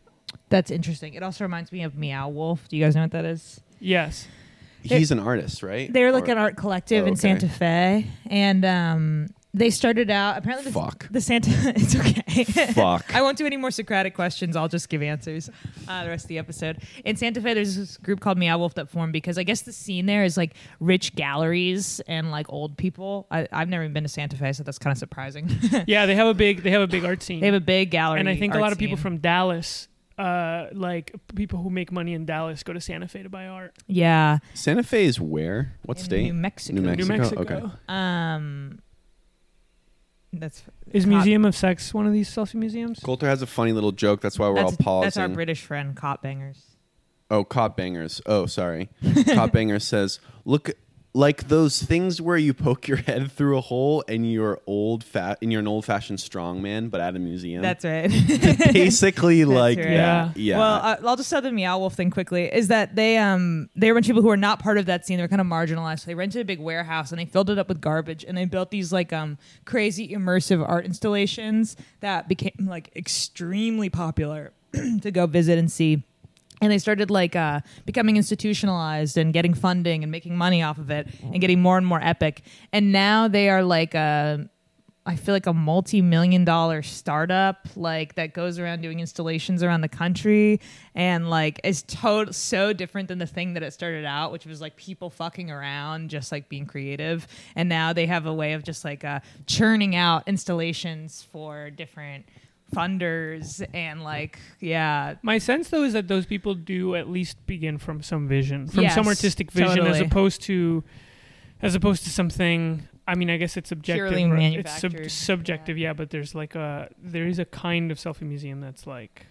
That's interesting. It also reminds me of Meow Wolf. Do you guys know what that is? Yes. They're- He's an artist, right? They're like Or- an art collective Oh, in. Santa Fe, and um, they started out apparently. The, Fuck. the Santa. it's okay. Fuck. I won't do any more Socratic questions. I'll just give answers uh, the rest of the episode. In Santa Fe, there's this group called Meow Wolf that formed because I guess the scene there is like rich galleries and like old people. I, I've never even been to Santa Fe, so that's kind of surprising. Yeah, they have a big they have a big art scene. they have a big gallery, and I think a lot of people scene. from Dallas, uh, like people who make money in Dallas, go to Santa Fe to buy art. yeah, Santa Fe is where? What in state? New Mexico. New New Mexico? Mexico. Okay. Um, that's Is Cop- Museum of Sex one of these selfie museums? Coulter has a funny little joke. That's why we're that's, all pausing. that's our British friend, Cop Bangers. oh, cop bangers. Oh, sorry. cop bangers says, "Look, like those things where you poke your head through a hole and you're old fat and you're an old fashioned strong man, but at a museum. That's right. basically like right. that. Yeah. Well, uh, I'll just tell the Meow Wolf thing quickly. Is that they um they were a bunch of people who were not part of that scene. They were kind of marginalized. So they rented a big warehouse and they filled it up with garbage and they built these like um crazy immersive art installations that became like extremely popular to go visit and see. And they started like uh, becoming institutionalized and getting funding and making money off of it and getting more and more epic. And now they are like a I feel like a multi-million dollar startup like that goes around doing installations around the country and like is to- so different than the thing that it started out which was like people fucking around just like being creative and now they have a way of just like uh, churning out installations for different funders and like yeah My sense though is that those people do at least begin from some vision, from some artistic vision, as opposed to, as opposed to something. I mean, I guess it's subjective. Purely right? It's sub- manufactured, subjective, yeah. yeah. But there's like a there is a kind of selfie museum that's like,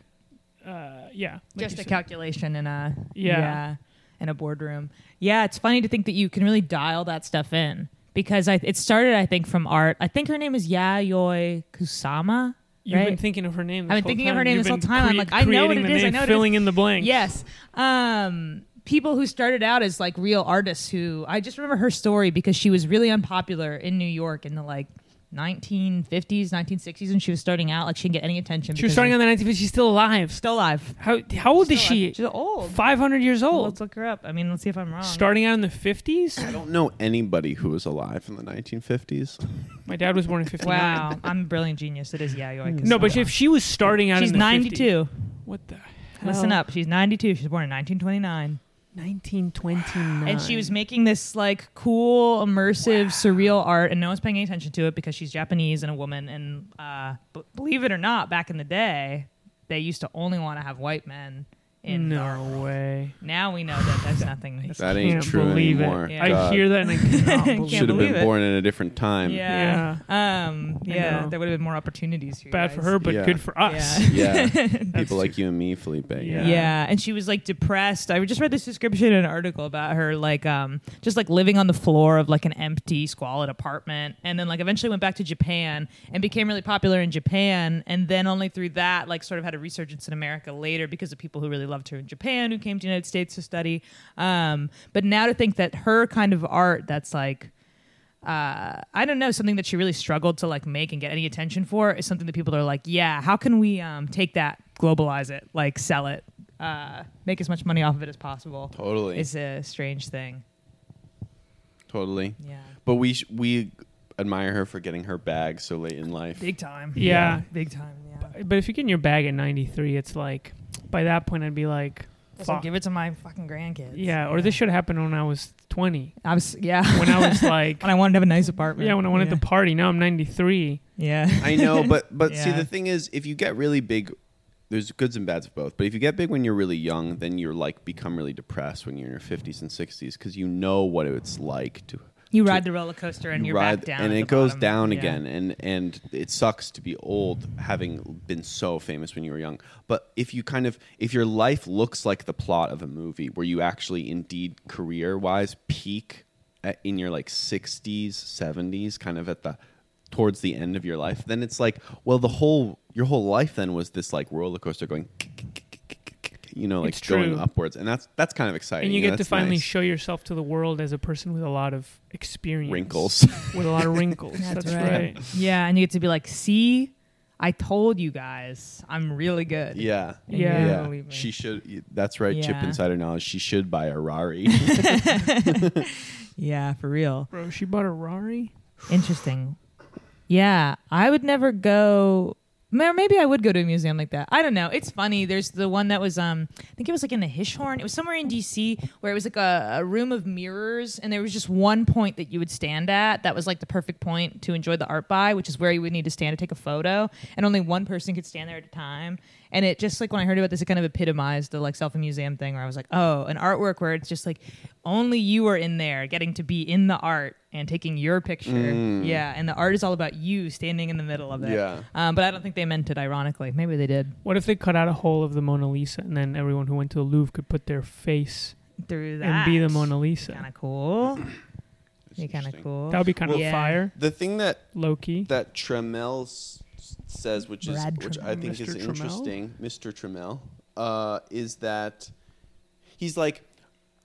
uh, yeah, like just a said. calculation in a Yeah. in a boardroom. Yeah, it's funny to think that you can really dial that stuff in because I, it started, I think, from art. I think her name is Yayoi Kusama. You've right? been thinking of her name. This I've been thinking of her name You've this whole time. I'm like, I know what it is, I know what it filling in the blanks. Yes. Um, people who started out as like real artists who I just remember her story because she was really unpopular in New York in the like 1950s, 1960s and she was starting out. Like she didn't get any attention. She was because starting of- on the 1950s. She's still alive. still alive. How how old is Still she? alive. She's old. 500 years Well, old. let's look her up. I mean, let's see if I'm wrong. Starting out in the 50s. I don't know anybody who was alive in the 1950s. My dad was born in 59. Wow, I'm a brilliant genius. It is yeah. You're right, 'cause No, but I'm if she was starting out she's in the 92. 50s, what the hell? Listen up. She's 92. She was born in 1929. 1929. And she was making this like cool, immersive, surreal art, and no one's paying any attention to it because she's Japanese and a woman. And uh, b- believe it or not, back in the day, they used to only want to have white men in the art. no way. Now we know that that's nothing. That Can't ain't true believe anymore. It. Yeah. I God. hear that and I cannot Can't believe Should have believe been it. born in a different time. Yeah. Um. I Yeah. know. There would have been more opportunities. For you Bad for guys. her, but Yeah. good for us. Yeah. Yeah. That's People like you and me, Felipe. Yeah. Yeah. and she was like depressed. I just read this description in an article about her, like, um, just like living on the floor of like an empty, squalid apartment, and then like eventually went back to Japan and became really popular in Japan, and then only through that, like, sort of had a resurgence in America later because of people who really loved her in Japan who came to the United States to study. Um, but now to think that her kind of art, that's like uh, I don't know, something that she really struggled to like make and get any attention for is something that people are like, yeah, how can we um, take that, globalize it, like sell it, uh, make as much money off of it as possible? Totally. It's a strange thing. totally. Yeah. But we sh- we admire her for getting her bag so late in life. Big time. Yeah. Big time. Yeah. But if you get in your bag at 93, it's like, by that point, I'd be like, So give it to my fucking grandkids. Yeah, or this should have happened when I was 20. I was, yeah. When I was like, when I wanted to have a nice apartment. yeah, when I wanted yeah. to party. Now I'm 93. Yeah. I know, but but see the thing is, if you get really big, there's goods and bads of both. But if you get big when you're really young, then you're like become really depressed when you're in your 50s and 60s because you know what it's like to You ride the roller coaster and you you're ride back down. and it goes bottom. down Yeah. again and and it sucks to be old having been so famous when you were young but if you kind of if your life looks like the plot of a movie where you actually indeed career wise peak at, in your like 60s 70s kind of at the towards the end of your life then it's like well the whole your whole life then was this like roller coaster going you know like It's going true. upwards and that's that's kind of exciting And you get to finally nice. show yourself to the world as a person with a lot of experience. wrinkles With a lot of wrinkles. That's That's, right. right. Yeah, and you get to be like, see, I told you guys, I'm really good. yeah And Yeah. Yeah, she should. That's right. Chip Yeah. insider knowledge. She should buy a Rari. yeah, for real. Bro, she bought a Rari? Interesting. Yeah, I would never go. Or maybe I would go to a museum like that. I don't know. It's funny. There's the one that was, um, I think it was like in the Hirshhorn. It was somewhere in D.C. where it was like a, a room of mirrors, and there was just one point that you would stand at that was like the perfect point to enjoy the art by, which is where you would need to stand to take a photo, and only one person could stand there at a time. And it just like when I heard about this, it kind of epitomized the like selfie museum thing where I was like, oh, an artwork where it's just like only you are in there getting to be in the art and taking your picture. Mm. Yeah, and the art is all about you standing in the middle of it. Yeah. Um, but I don't think they meant it ironically. Maybe they did What if they cut out a hole of the Mona Lisa and then everyone who went to the Louvre could put their face through that. and be the Mona Lisa? Kind of cool. It's Be kind of cool. That would be kind Well, of yeah. fire, The thing that low key. that Troemel s- says, which is Brad which I Troemel. think is Mr. Troemel? interesting, Mr. Troemel, uh, is that he's like,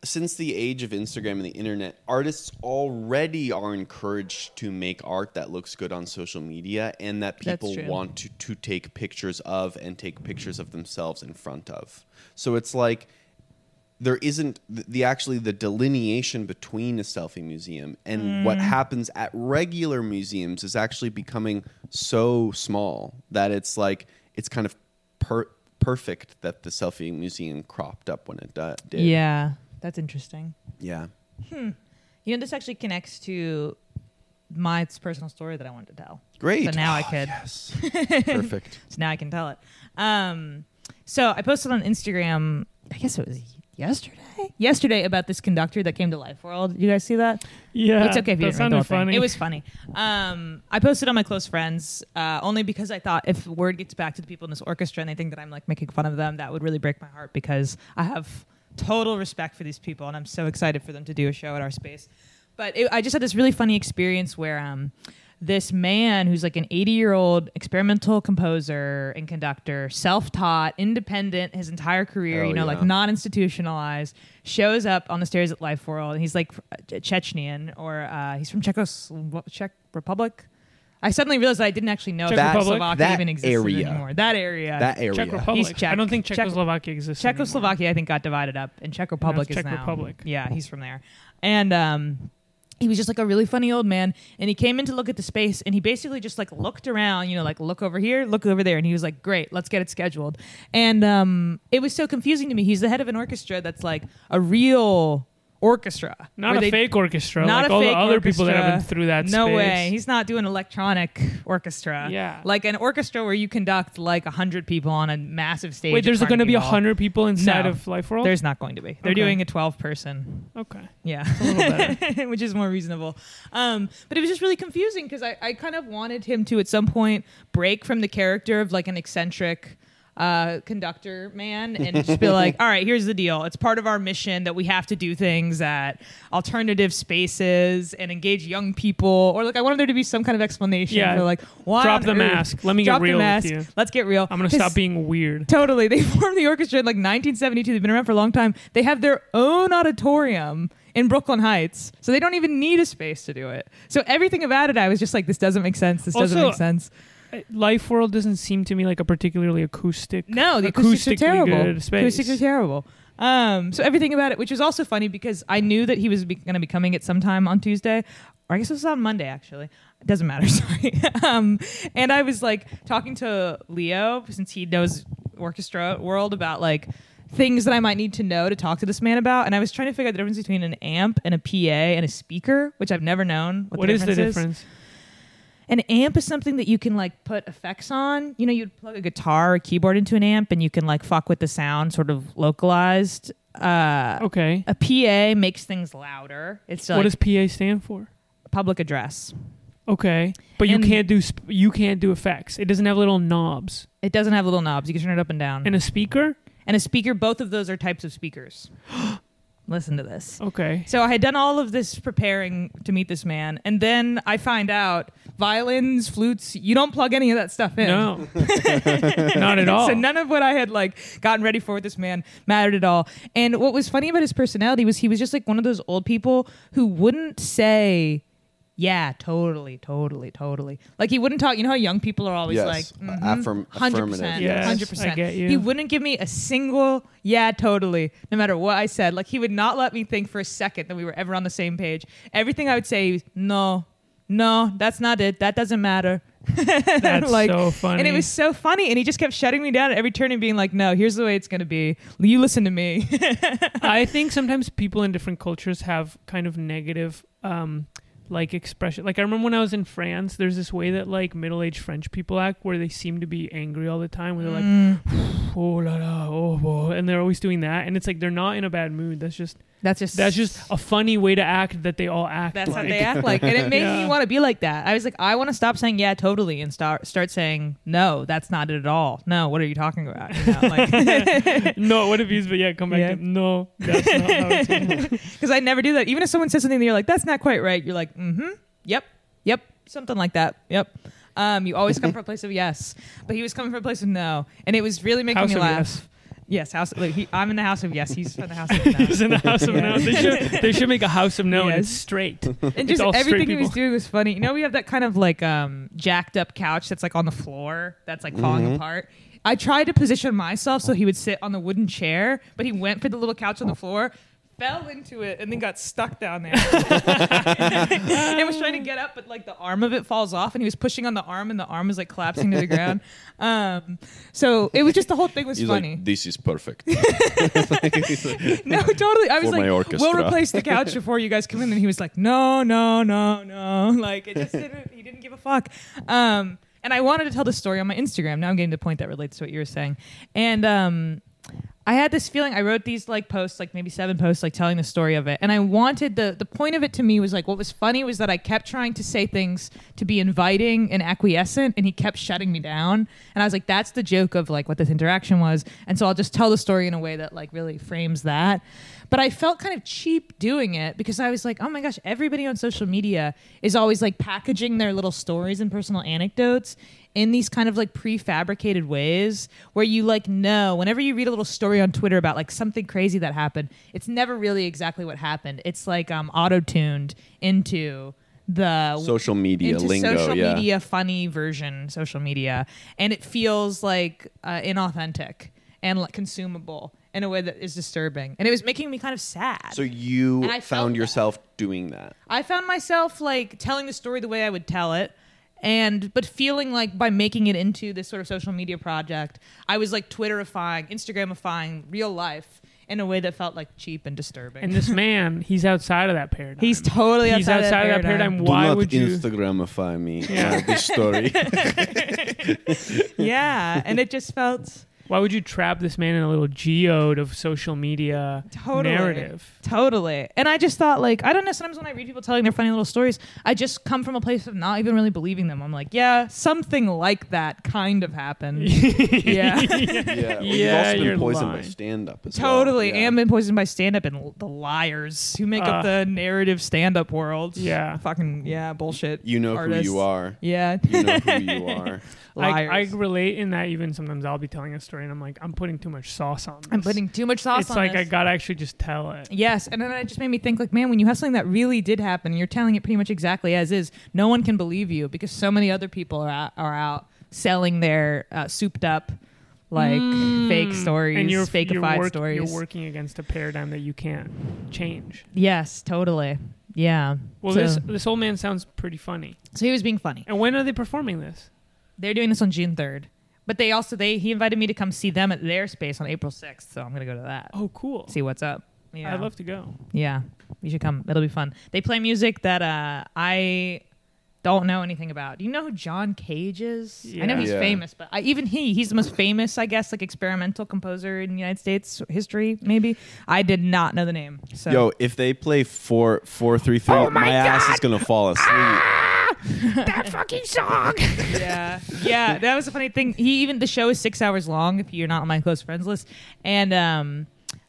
since the age of Instagram and the internet, artists already are encouraged to make art that looks good on social media and that That's people true. want to, to take pictures of and take pictures of themselves in front of. So it's like there isn't the, the actually the delineation between a selfie museum and what mm. happens at regular museums is actually becoming so small that it's like it's kind of per- perfect that the selfie museum cropped up when it do- did. Yeah, that's interesting. Yeah. Hmm. You know, this actually connects to my personal story that I wanted to tell. Great. So now I Oh, could. Yes. Perfect. So now I can tell it. Um, so I posted on Instagram. I guess it was yesterday. Yesterday about this conductor that came to Life World. You guys see that? Yeah, it's okay if you didn't read the sounded whole thing. funny. It was funny. Um, I posted on my close friends uh, only because I thought if word gets back to the people in this orchestra and they think that I'm like making fun of them, that would really break my heart because I have total respect for these people and I'm so excited for them to do a show at our space. But it, I just had this really funny experience where um, this man who's like an 80 year old experimental composer and conductor, self taught, independent his entire career, Hell you know, yeah. like non institutionalized, shows up on the stairs at Life World. And he's like Chechenian or uh, he's from Czechoslo- Czech Republic. I suddenly realized that I didn't actually know Czech that Czechoslovakia That even existed area. anymore. That area. that area. Czech Republic. He's Czech. I don't think Czech- Czechoslovakia exists. anymore. Czechoslovakia, I think, got divided up, and Czech Republic it's is Czech now. Republic. Yeah, he's from there, and um, he was just like a really funny old man, and he came in to look at the space, and he basically just like looked around, you know, like look over here, look over there, and he was like, "Great, let's get it scheduled." And um, it was so confusing to me. He's the head of an orchestra that's like a real orchestra, Not a they- fake orchestra. not like all the other people that have been through that No space. way. He's not doing electronic orchestra. Yeah. Like an orchestra where you conduct like a hundred people on a massive stage. Wait, there's going to be a hundred people inside No. of Life World. There's not going to be. They're Okay. doing a 12 person. okay. Yeah. A little better. Which is more reasonable. Um, but it was just really confusing because I, I kind of wanted him to at some point break from the character of like an eccentric uh, conductor man and just be like, all right, here's the deal. It's part of our mission that we have to do things at alternative spaces and engage young people. Or like, I wanted there to be some kind of explanation Yeah. for like, why Drop the earth- mask. Let me get Drop real the with mask. you. Let's get real. I'm gonna stop being weird. Totally. They formed the orchestra in like 1972. They've been around for a long time. They have their own auditorium in Brooklyn Heights. So they don't even need a space to do it. So everything about it, I was just like, this doesn't make sense. This doesn't make sense. Life World doesn't seem to me like a particularly acoustic. No, the acoustics are terrible. Acoustics are terrible. Um, so everything about it, which was also funny because I knew that he was be- going to be coming at some time on Tuesday, or I guess it was on Monday actually. It doesn't matter. Sorry. um, and I was like talking to Leo since he knows orchestra world about like things that I might need to know to talk to this man about, and I was trying to figure out the difference between an amp and a PA and a speaker, which I've never known. What, what the is the difference difference? An amp is something that you can like put effects on. You know, you'd plug a guitar or keyboard into an amp and you can like fuck with the sound sort of localized. Uh, Okay. A PA makes things louder. It's like what does PA stand for? public address. Okay, but you can't do sp- you can't do effects. It doesn't have little knobs. It doesn't have little knobs. You can turn it up and down. And a speaker. and a speaker, both of those are types of speakers. Listen to this. Okay. So I had done all of this preparing to meet this man, and then I find out violins, flutes, you don't plug any of that stuff in. No, not at all. So none of what I had like gotten ready for with this man mattered at all. And what was funny about his personality was he was just like one of those old people who wouldn't say, "Yeah, totally, totally, totally." Like he wouldn't talk. You know how young people are always Yes. like, Uh, affirm- hundred affirmative, percent, yes. hundred Yes, percent." Get you. He wouldn't give me a single "Yeah, totally," no matter what I said. Like he would not let me think for a second that we were ever on the same page. Everything I would say, no, no, that's not it. That doesn't matter. That's like, so funny. and it was so funny. And he just kept shutting me down at every turn and being like, no, here's the way it's going to be. You listen to me. I think sometimes people in different cultures have kind of negative um like expression. Like I remember when I was in France, there's this way that like middle-aged French people act where they seem to be angry all the time where they're like Mm, oh la la oh, oh and they're always doing that and it's like they're not in a bad mood. That's just that's just that's just a funny way to act that they all act that's like. how they act like. And it made me want to be like that. I was like, I want to stop saying yeah, totally, and start start saying no, that's not it at all. No, what are you talking about? You know, like, no, what if he's but yeah, come back Yeah. to no, that's not how it's going. because I never do that. Even if someone says something that you're like, that's not quite right, you're like, mm-hmm, yep, yep, something like that, yep. Um, you always come from a place of yes, but he was coming from a place of no, and it was really making House me laugh. yes. Yes, house. Like he, I'm in the house of yes. He's in the house of no. He's in the house of no. They should they should make a house of no and it's Yes. straight. and It's just all straight everything he was doing was funny. You know, we have that kind of like um, jacked up couch that's like on the floor that's like falling Mhm. apart. I tried to position myself so he would sit on the wooden chair, but he went for the little couch on the floor, fell into it, and then got stuck down there. and was trying to get up, but like the arm of it falls off, and he was pushing on the arm, and the arm was like collapsing to the ground. Um, so it was just the whole thing was He's funny. like, this is perfect. no, totally. I was For my like, orchestra. "We'll replace the couch before you guys come in." And he was like, "No, no, no, no." Like it just didn't. He didn't give a fuck. Um, and I wanted to tell the story on my Instagram. Now I'm getting to the point that relates to what you were saying. And um, I had this feeling. I wrote these like posts, like maybe seven posts, like telling the story of it, and I wanted the the point of it to me was like what was funny was that I kept trying to say things to be inviting and acquiescent, and he kept shutting me down. And I was like, that's the joke of like what this interaction was. And so I'll just tell the story in a way that like really frames that. But I felt kind of cheap doing it because I was like, oh my gosh, everybody on social media is always like packaging their little stories and personal anecdotes in these kind of like prefabricated ways where you like know whenever you read a little story on Twitter about like something crazy that happened, it's never really exactly what happened. It's like um auto tuned into the Social media lingo, social yeah. media funny version social media and it feels like uh, inauthentic and like consumable in a way that is disturbing and it was making me kind of sad So you found that. yourself doing that. I found myself like telling the story the way I would tell it. And but feeling like by making it into this sort of social media project, I was like Twitterifying, Instagramifying real life in a way that felt like cheap and disturbing. And this man, he's outside of that paradigm. he's totally he's outside, outside of of that paradigm. Do Why not would you? Instagramify me. Yeah. uh, this story. yeah, and it just felt Why would you trap this man in a little geode of social media Totally. narrative? Totally. And I just thought, like, I don't know, sometimes when I read people telling their funny little stories, I just come from a place of not even really believing them. I'm like, yeah, something like that kind of happened. yeah. yeah. Well, you've Yeah, also been you're poisoned by lying. stand up as Totally. well. Yeah. And been poisoned by stand up and l- the liars who make Uh, up the narrative stand up world. Yeah. Fucking, yeah, bullshit. You know artists. who you are. Yeah. You know who you are. I, I relate in that even sometimes I'll be telling a story and I'm like, I'm putting too much sauce on this. I'm putting too much sauce It's like this. I gotta actually just tell it. Yes, and then it just made me think like, man, when you have something that really did happen, and you're telling it pretty much exactly as is. No one can believe you because so many other people are out, are out selling their uh, souped up, like fake stories, Mm. and you're fakeified you're work- stories. You're working against a paradigm that you can't change. yes, totally. Yeah. Well, so, this this old man sounds pretty funny. so he was being funny. And when are they performing this? They're doing this on June third, but they also they he invited me to come see them at their space on April sixth. So I'm gonna go to that. Oh, cool. See what's up. Yeah. I'd love to go. Yeah, you should come. It'll be fun. They play music that uh, I don't know anything about. Do you know who John Cage is? I know he's Yeah. famous, but I, even he, he's the most famous, I guess, like experimental composer in United States history. Maybe I did not know the name. So Yo, if they play four four three three, Oh my my, ass is gonna fall asleep. that fucking song. yeah, yeah, that was a funny thing. He even the show is six hours long. If you're not on my close friends list, and um,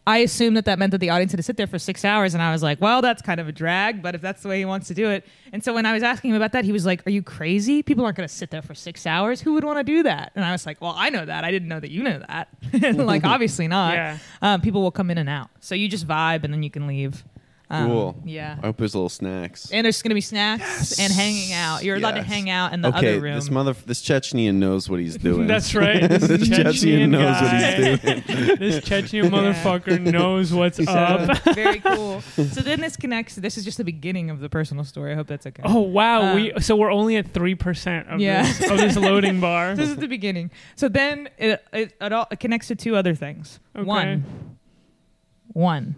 I assumed that that meant that the audience had to sit there for six hours, and I was like, well, that's kind of a drag, but if that's the way he wants to do it, and so when I was asking him about that, he was like, "Are you crazy? People aren't going to sit there for six hours. Who would want to do that?" And I was like, "Well, I know that. I didn't know that you know that. like, obviously not. Yeah. Um, people will come in and out, so you just vibe and then you can leave. Um, Cool. Yeah. I hope there's little snacks. And there's going to be snacks and hanging out. You're allowed to hang out in the okay, other room. this mother, this Chechnyan knows what he's doing. That's right. This, this Chechen Chechen knows guy. what he's doing. This Chechen motherfucker knows what's So, up. very cool. So then this connects. This is just the beginning of the personal story. I hope that's okay. Oh wow, Uh, we so we're only at three percent of Yeah. this of this loading bar. This is the beginning. So then it it, it, all, it connects to two other things. Okay. One. One.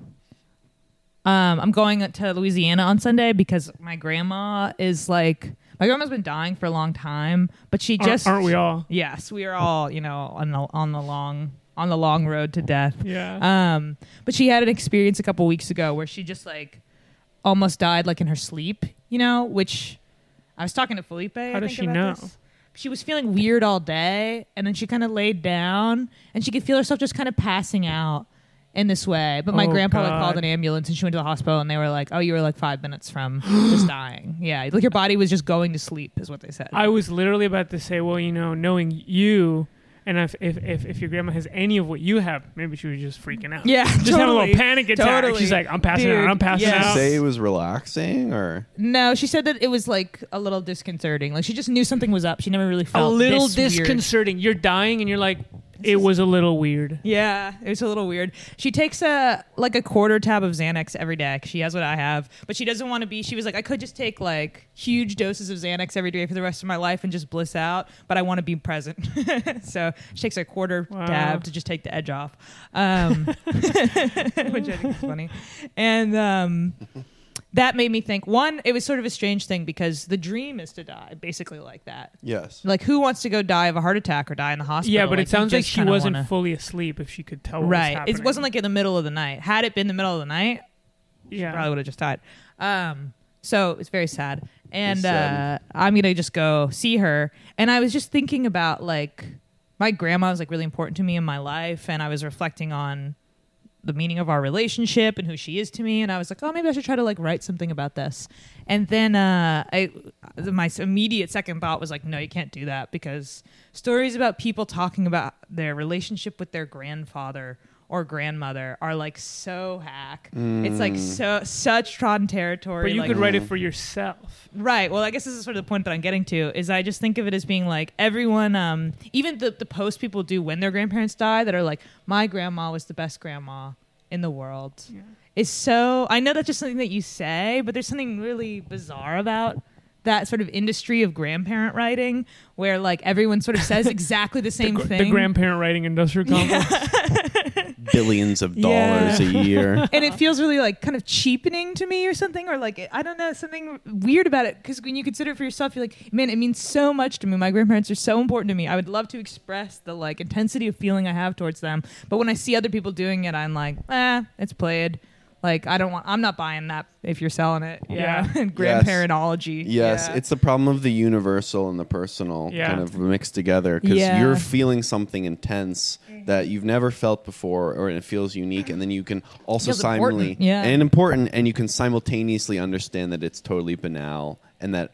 Um, I'm going to Louisiana on Sunday because my grandma is like my grandma's been dying for a long time, but she Aren't- just aren't we all? Yes, we are all you know on the on the long on the long road to death. Yeah. Um, but she had an experience a couple weeks ago where she just like almost died like in her sleep, you know, which I was talking to Felipe. I How does she know? this. She was feeling weird all day, and then she kind of laid down, and she could feel herself just kind of passing out in this way. But my Oh, grandpa like God. called an ambulance, and she went to the hospital, and they were like, "Oh, you were like five minutes from just dying. Yeah, like your body was just going to sleep," is what they said. I was literally about to say, well, you know, knowing you, and if if if, if your grandma has any of what you have, maybe she was just freaking out. yeah, Just totally. have a little panic attack. Totally. She's like, I'm passing Dude, out. I'm passing yes. Did you out. say it was relaxing or? No, she said that it was like a little disconcerting. Like she just knew something was up. She never really felt a felt little this weird. disconcerting. You're dying, and you're like, it was a little weird. Yeah, it was a little weird. She takes a like a quarter tab of Xanax every day. She has what I have, but she doesn't want to be. She was like, I could just take like huge doses of Xanax every day for the rest of my life and just bliss out, but I want to be present. so she takes a quarter Wow. tab to just take the edge off, um, which I think is funny. And um, that made me think. One, it was sort of a strange thing because the dream is to die, basically like that. Yes. Like, who wants to go die of a heart attack or die in the hospital? yeah, but Like, it sounds like just she kinda wasn't wanna- fully asleep if she could tell. What Was right. happening. It wasn't like in the middle of the night. Had it been the middle of the night, yeah. probably would have just died. Um, so it's very sad. And It's uh. I'm gonna just go see her. And I was just thinking about like my grandma was like really important to me in my life, and I was reflecting on the meaning of our relationship and who she is to me. And I was like, oh, maybe I should try to like write something about this. And then uh, I, my immediate second thought was like, no, you can't do that because stories about people talking about their relationship with their grandfather or grandmother are like so hack. It's like so such trodden territory. But you like, could write it for yourself. Right. Well, I guess this is sort of the point that I'm getting to is I just think of it as being like everyone, um, even the, the posts people do when their grandparents die that are like, my grandma was the best grandma in the world. Yeah. Is so, I know that's just something that you say, but there's something really bizarre about that sort of industry of grandparent writing where like everyone sort of says exactly the same the, gr- thing. the grandparent writing industrial complex. Billions of dollars Yeah. a year. and it feels really like kind of cheapening to me or something or like i don't know something weird about it. Because when you consider it for yourself you're like man it means so much to me. My grandparents are so important to me. I would love to express the like intensity of feeling i have towards them. But when i see other people doing it i'm like eh it's played. Like i don't want i'm not buying that if you're selling it. Yeah, grandparentology. Yes, Yeah. it's the problem of the universal and the personal Yeah. kind of mixed together because Yeah. you're feeling something intense that you've never felt before, or it feels unique, and then you can also Feels important, simultaneously yeah. and important, and you can simultaneously understand that it's totally banal and that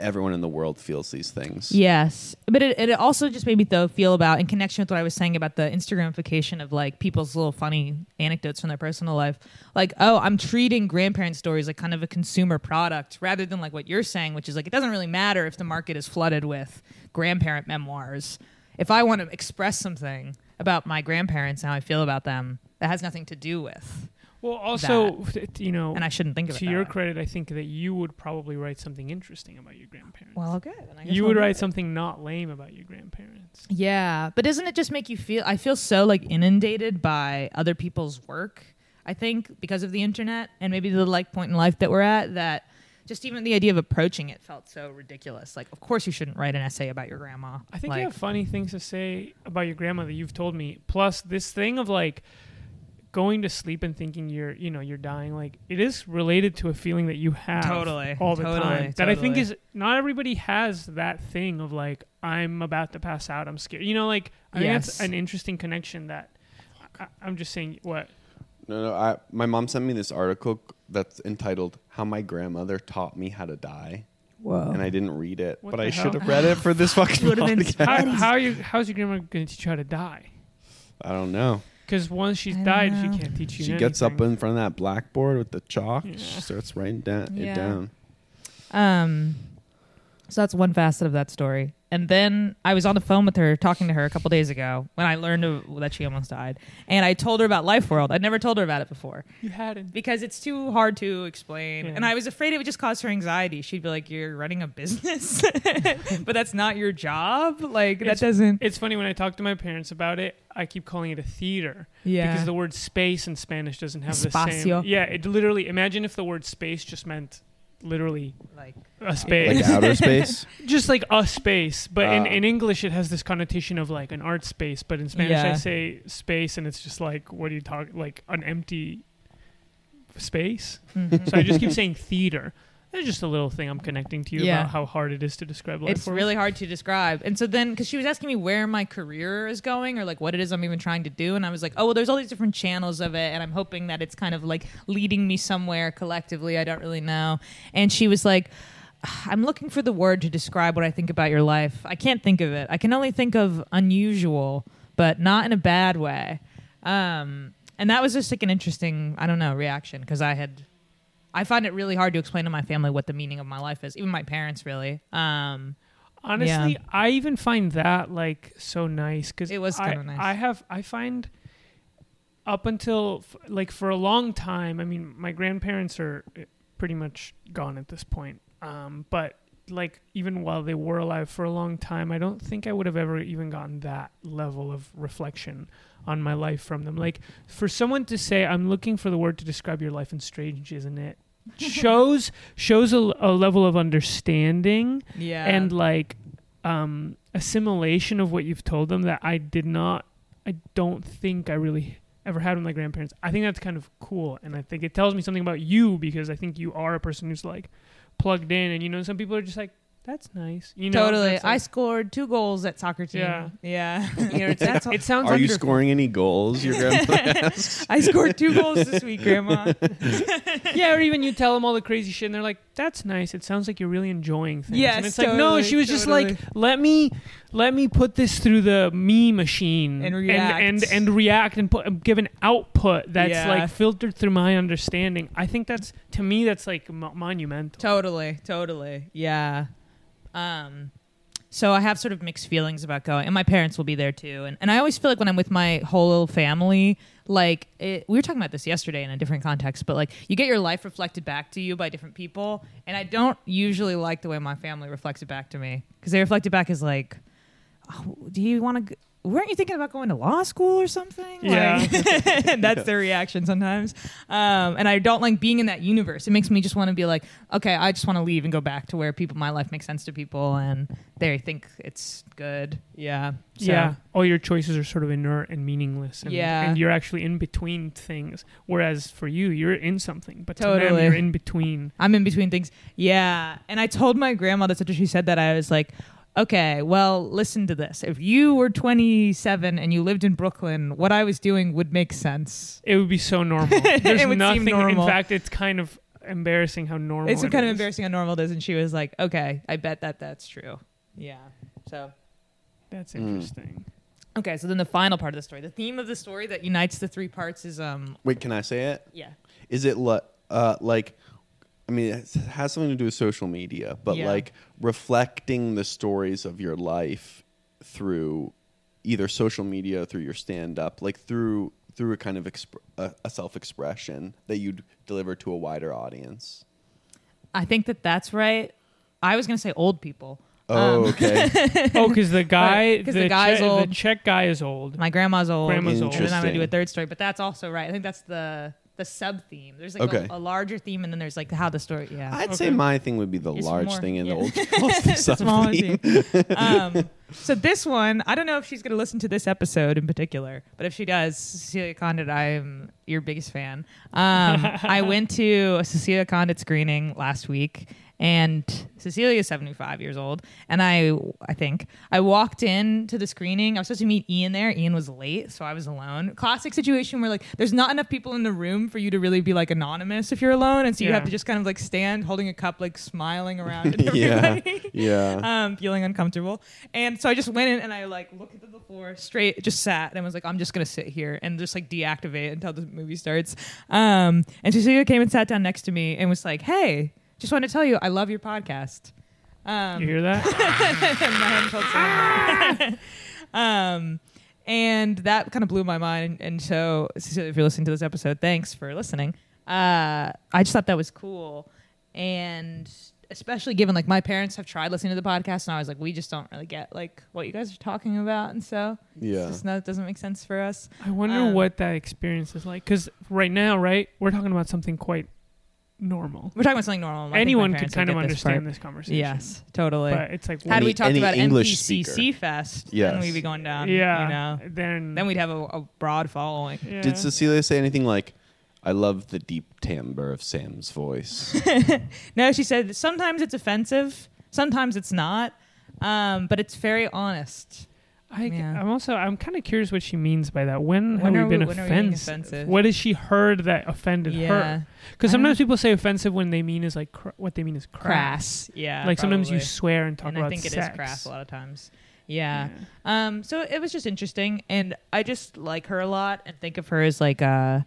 everyone in the world feels these things. Yes, but it, it also just made me though feel about in connection with what I was saying about the Instagramification of like people's little funny anecdotes from their personal life. Like, oh, I'm treating grandparent stories like kind of a consumer product rather than like what you're saying, which is like it doesn't really matter if the market is flooded with grandparent memoirs. If I want to express something about my grandparents and how I feel about them, that has nothing to do with, Well, also, you know, and I shouldn't think of it. to that your way. credit, I think that you would probably write something interesting about your grandparents. well, good. you would write it. something not lame about your grandparents. Yeah, but doesn't it just make you feel? I feel so like inundated by other people's work. I think because of the internet and maybe the like point in life that we're at that just even the idea of approaching it felt so ridiculous. Like, of course you shouldn't write an essay about your grandma. I think like, you have funny things to say about your grandma that you've told me. Plus, this thing of like going to sleep and thinking you're, you know, you're dying. Like it is related to a feeling that you have Totally, all the totally, time. That I think is not everybody has that thing of like I'm about to pass out. I'm scared. You know, like I think that's an interesting connection. That I, I'm just saying what. No, no. I, my mom sent me this article that's entitled "How My Grandmother Taught Me How to Die," whoa. and I didn't read it, What but the I hell? should have read it for this fucking Would've been. How, That is- how are you? How's your grandma going to teach you how to die? I don't know. Because once she's I don't died, know. she can't teach you. She gets up anything. in front of that blackboard with the chalk. Yeah. She starts writing da- Yeah. it down. Um, so that's one facet of that story. And then I was on the phone with her, talking to her a couple days ago when I learned of, that she almost died. And I told her about Life World. I'd never told her about it before You hadn't. because it's too hard to explain. Yeah. And I was afraid it would just cause her anxiety. She'd be like, "You're running a business, but that's not your job. Like It's- that doesn't." It's funny when I talk to my parents about it. I keep calling it a theater Yeah, because the word space in Spanish doesn't have the same. Yeah, it literally. Imagine if the word space just meant literally like a space, Like outer space. just like a space. But in, Ah. in English, it has this connotation of like an art space. But in Spanish, I say space, and it's just like what are you talking? Like an empty space. mhm. So I just keep saying theater. It's just a little thing I'm connecting to you Yeah. about how hard it is to describe life. it's really hard to describe. And so then, because she was asking me where my career is going or like what it is I'm even trying to do, and I was like, oh, well, there's all these different channels of it, and I'm hoping that it's kind of like leading me somewhere collectively. I don't really know. And she was like, I'm looking for the word to describe what I think about your life. I can't think of it. I can only think of unusual, but not in a bad way. Um, and that was just like an interesting, I don't know, reaction because I had I find it really hard to explain to my family what the meaning of my life is, even my parents, really. Um, Honestly, Yeah. I even find that like so nice because It was kinda nice. I have I find up until f- like for a long time. I mean, my grandparents are uh, pretty much gone at this point. Um, but like even while they were alive for a long time, I don't think I would have ever even gotten that level of reflection on my life from them. Like for someone to say, "I'm looking for the word to describe your life," and strange, isn't it? shows shows a, a level of understanding Yeah. and like um assimilation of what you've told them that I did not I don't think I really ever had with my grandparents. I think that's kind of cool and I think it tells me something about you because I think you are a person who's like plugged in and you know some people are just like that's nice. You know totally. that's I scored two goals at soccer team. Yeah. Yeah. you know, it's, That's it sounds like Are you scoring any goals? Your grandpa asks. I scored two goals this week, Grandma. yeah, or even you tell them all the crazy shit, and they're like, "That's nice. It sounds like you're really enjoying things." Yes, and it's like, no, she was just like, "Let me, let me put this through the me machine And and react. and, and react and put give an output that's Yeah. like filtered through my understanding." I think that's to me that's like mo- monumental. Totally, totally. Yeah. Um so I have sort of mixed feelings about going, and my parents will be there too. And and I always feel like when I'm with my whole family, like it, we were talking about this yesterday in a different context, but like you get your life reflected back to you by different people, and I don't usually like the way my family reflects it back to me because they reflect it back as like, oh, do you want to? Weren't you thinking about going to law school or something? Yeah. Like, that's their reaction sometimes. Um, and I don't like being in that universe. It makes me just want to be like, okay, I just want to leave and go back to where people, my life makes sense to people, and they think it's good. Yeah. So- Yeah, all your choices are sort of inert and meaningless, and, Yeah. and you're actually in between things. Whereas for you, you're in something, but to them, you're in between. I'm in between things. Yeah. And I told my grandma that after she said that, I was like, okay, well, listen to this. If you were 27 and you lived in Brooklyn, what I was doing would make sense. It would be so normal. There's It would seem nothing. normal. In fact, it's kind of embarrassing how normal. it's it kind of embarrassing how normal it is. And she was like, okay, I bet that that's true. Yeah. So. That's Mm. interesting. Okay, so then the final part of the story, the theme of the story that unites the three parts is um Wait, can I say it? yeah Is it li- uh, like? I mean, it has something to do with social media, but Yeah. like reflecting the stories of your life through either social media, through your stand up, like through through a kind of exp- a, a self expression that you'd deliver to a wider audience. I think that that's right. I was gonna say old people. Oh, Um, okay. Oh, because the guy, Right, 'cause the, the guy's Czech- old. the Czech guy is old. My grandma's old. Grandma's old. And then I'm gonna do a third story, but that's also right. I think that's the the sub theme. There's like Okay. a, a larger theme, and then there's like how the story. Yeah, I'd say my thing would be the It's large more- thing and yeah. the old people's the It's smaller sub-theme. theme. um, so this one, I don't know if she's gonna listen to this episode in particular, but if she does, Cecilia Condit, I'm your biggest fan. Um, I went to a Cecilia Condit screening last week. And Cecilia is 75 years old. And I, I think, I walked in to the screening. I was supposed to meet Ian there. Ian was late, so I was alone. Classic situation where, like, there's not enough people in the room for you to really be, like, anonymous if you're alone. And so you Yeah. have to just kind of, like, stand holding a cup, like, smiling around at yeah, everybody yeah. um, feeling uncomfortable. And so I just went in and I like looked at the floor straight, just sat and was like, I'm just gonna sit here and just like deactivate until the movie starts. Um, and Cecilia came and sat down next to me and was like, Hey, just want to tell you, I love your podcast. Um, you hear that? and I hadn't told someone. um, and that kind of blew my mind. And so, Cecilia, if you're listening to this episode, thanks for listening. Uh, I just thought that was cool, and especially given like my parents have tried listening to the podcast, and I was like, we just don't really get like what you guys are talking about, and so Yeah. it's just not, it doesn't make sense for us. I wonder Um, what that experience is like. Because right now, right, we're talking about something quite normal. We're talking about something normal. I Anyone could kind of get this understand part. this conversation. Yes, totally. but it's like, Had Any- we talked about English NPCC speaker. Fest, Yes. then we'd be going down. yeah, you know. then then we'd have a, a broad following. yeah. Did Cecilia say anything like, "I love the deep timbre of Sam's voice"? No, she said sometimes it's offensive, sometimes it's not, um, but it's very honest. I, Yeah. I'm also I'm kind of curious what she means by that. When, When have are we been we- when are we offensive? offensive? What has she heard that offended her? Because sometimes people say offensive when they mean is like cr- what they mean is crass. crass. Yeah, like sometimes you swear and talk and about I think it is sex. crass a lot of times. Yeah. Um. So it was just interesting, and I just like her a lot, and think of her as like a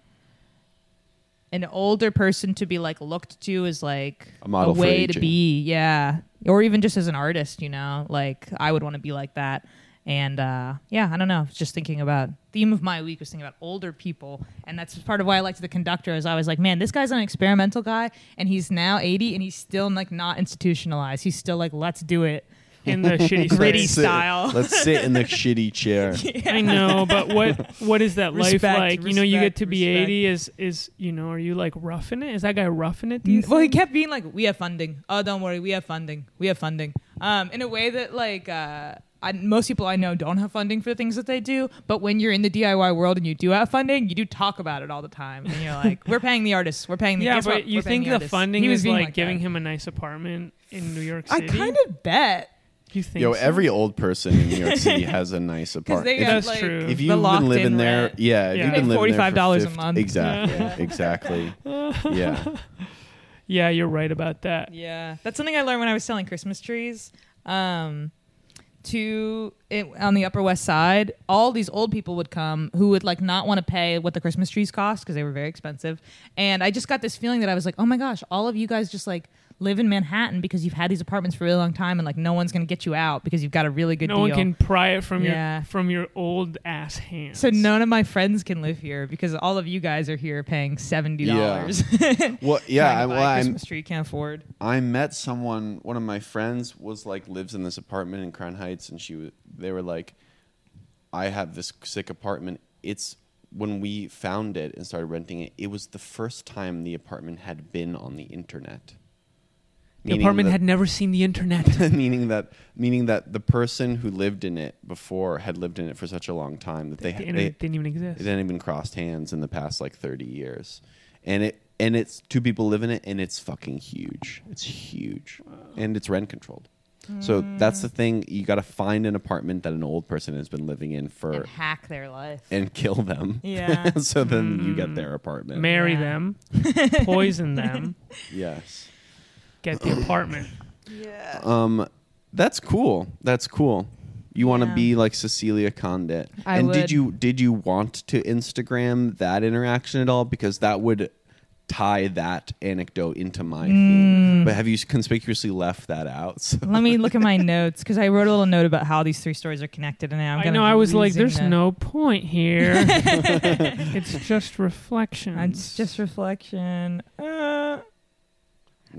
an older person to be like looked to as like A model for way to be. Yeah, or even just as an artist. You know, like I would want to be like that. And uh, yeah, I don't know. I was just thinking about theme of my week was thinking about older people, and that's part of why I liked the conductor. Is I was like, man, this guy's an experimental guy, and he's now eighty, and he's still like not institutionalized. He's still like, let's do it. in the shitty Gritty setting. sit- style. Let's sit in the shitty chair. I know, but what what is that life Respect, like? you know, you get to be respect. eighty. Is is you know, are you like roughing it? Is that guy roughing it? Do you Well, he kept being like, "We have funding. Oh, don't worry, we have funding. We have funding." Um, in a way that like uh, I, most people I know don't have funding for the things that they do. But when you're in the DIY world and you do have funding, you do talk about it all the time, and you're like, "We're paying the artists. We're paying the yeah, guess what? but you think the artists." funding He was is being like, giving that. him a nice apartment in New York City? I kind of bet you think Yo, so? every old person in New York City has a nice apartment. got That's like true. If you've been locked-in living there, rent. yeah, if Yeah. you've been living there for $45 a month. exactly, Yeah. exactly, yeah. yeah, you're right about that. Yeah, that's something I learned when I was selling Christmas trees. Um, to it, on the Upper West Side, all these old people would come who would like not want to pay what the Christmas trees cost because they were very expensive. And I just got this feeling that I was like, oh my gosh, all of you guys just like live in Manhattan because you've had these apartments for a really long time, and like no one's gonna get you out because you've got a really good no deal. one can pry it from Yeah. your from your old ass hands. so none of my friends can live here because all of you guys are here paying seventy dollars. Well, yeah, I, I, well, I'm, Christmas tree can't afford. I met someone. One of my friends was like lives in this apartment in Crown Heights, and she was. They were like, "I have this sick apartment. It's when we found it and started renting it. It was the first time the apartment had been on the internet. The apartment that- had never seen the internet. meaning that meaning that the person who lived in it before had lived in it for such a long time that they the they, didn't even exist. it hadn't even crossed hands in the past like 30 years and it and it's two people live in it and it's fucking huge it's huge and it's rent controlled so that's the thing you got to find an apartment that an old person has been living in for And hack their life. and kill them Yeah. so then you Mm. get their apartment Marry Yeah. them, poison them, yes get the apartment. Yeah. um that's cool that's cool you want to Yeah. be like Cecilia Condit. I and would. did you did you want to Instagram that interaction at all? Because that would tie that anecdote into my Mm. theme. But have you conspicuously left that out? So- Let me look at my notes because I wrote a little note about how these three stories are connected, and now I'm I gonna know. be I was like, losing "There's the- no point here. it's just reflection. It's just reflection. Uh,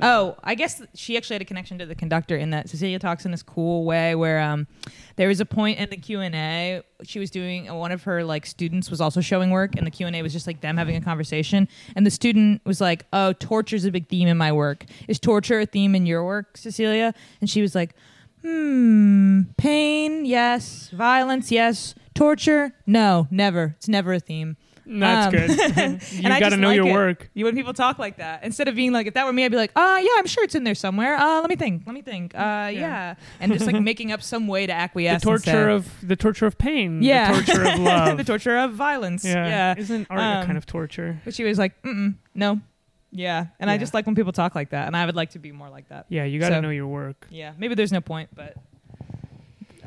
Oh, I guess she actually had a connection to the conductor in that Cecilia talks in this cool way where um, there was a point in the Q and A she was doing. One of her like students was also showing work, and the Q and A was just like them having a conversation. And the student was like, "Oh, torture is a big theme in my work. Is torture a theme in your work, Cecilia?" And she was like, "Hmm, pain, yes. Violence, yes. Torture, no, never. It's never a theme." That's Um, good. you got to know like your it. work. You when people talk like that, instead of being like, if that were me, I'd be like, uh, yeah, I'm sure it's in there somewhere. Uh, let me think. Let me think. Uh, yeah, and just like making up some way to acquiesce. The torture of the torture of pain. yeah, The torture of love. the torture of violence. yeah. Yeah, Isn't art a Um, kind of torture? but she was like, no, yeah, and I just like when people talk like that, and I would like to be more like that. Yeah, you got to so- know your work. Yeah, maybe there's no point, but.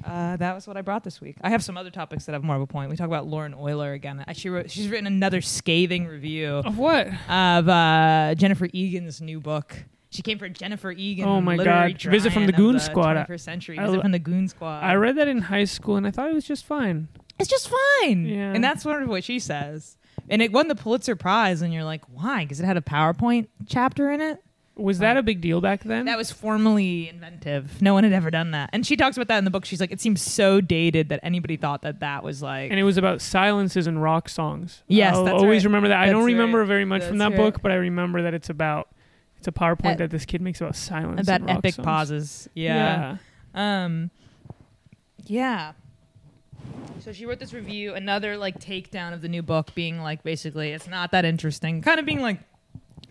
Uh, that was what I brought this week. I have some other topics that have more of a point. We talk about Lauren Oyler again. Uh, She wrote, she's written another scathing review Of what? of uh, Jennifer Egan's new book. She came for Jennifer Egan. Oh my God. Visit from the Goon Squad. 21st century. Visit lo- from the Goon Squad. I read that in high school and I thought it was just fine. it's just fine. Yeah. And that's sort of what she says. And it won the Pulitzer Prize, and you're like, why? Because it had a PowerPoint chapter in it. Was that a big deal back then? That was formally inventive. No one had ever done that. And she talks about that in the book. She's like, it seems so dated that anybody thought that that was like. and it was about silences and rock songs. Yes, I'll that's always right. remember that. I don't remember right. very much from that right. book, but I remember that it's about it's a PowerPoint Uh, that this kid makes about silence about and rock epic songs. pauses. Yeah. Um, yeah. So she wrote this review, another like takedown of the new book, being like basically it's not that interesting, kind of being like.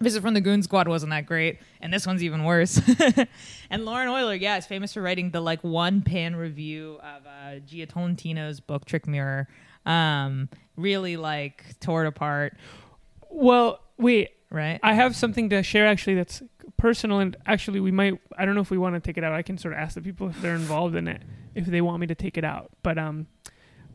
Visit from the Goon Squad wasn't that great, and this one's even worse. and Lauren Oyler, yeah, is famous for writing the like one pan review of uh, Jia Tolentino's book Trick Mirror. Um, really like tore it apart, Well, wait. right? I have something to share actually that's personal and actually we might I don't know if we want to take it out. I can sort of ask the people if they're involved in it if they want me to take it out. But um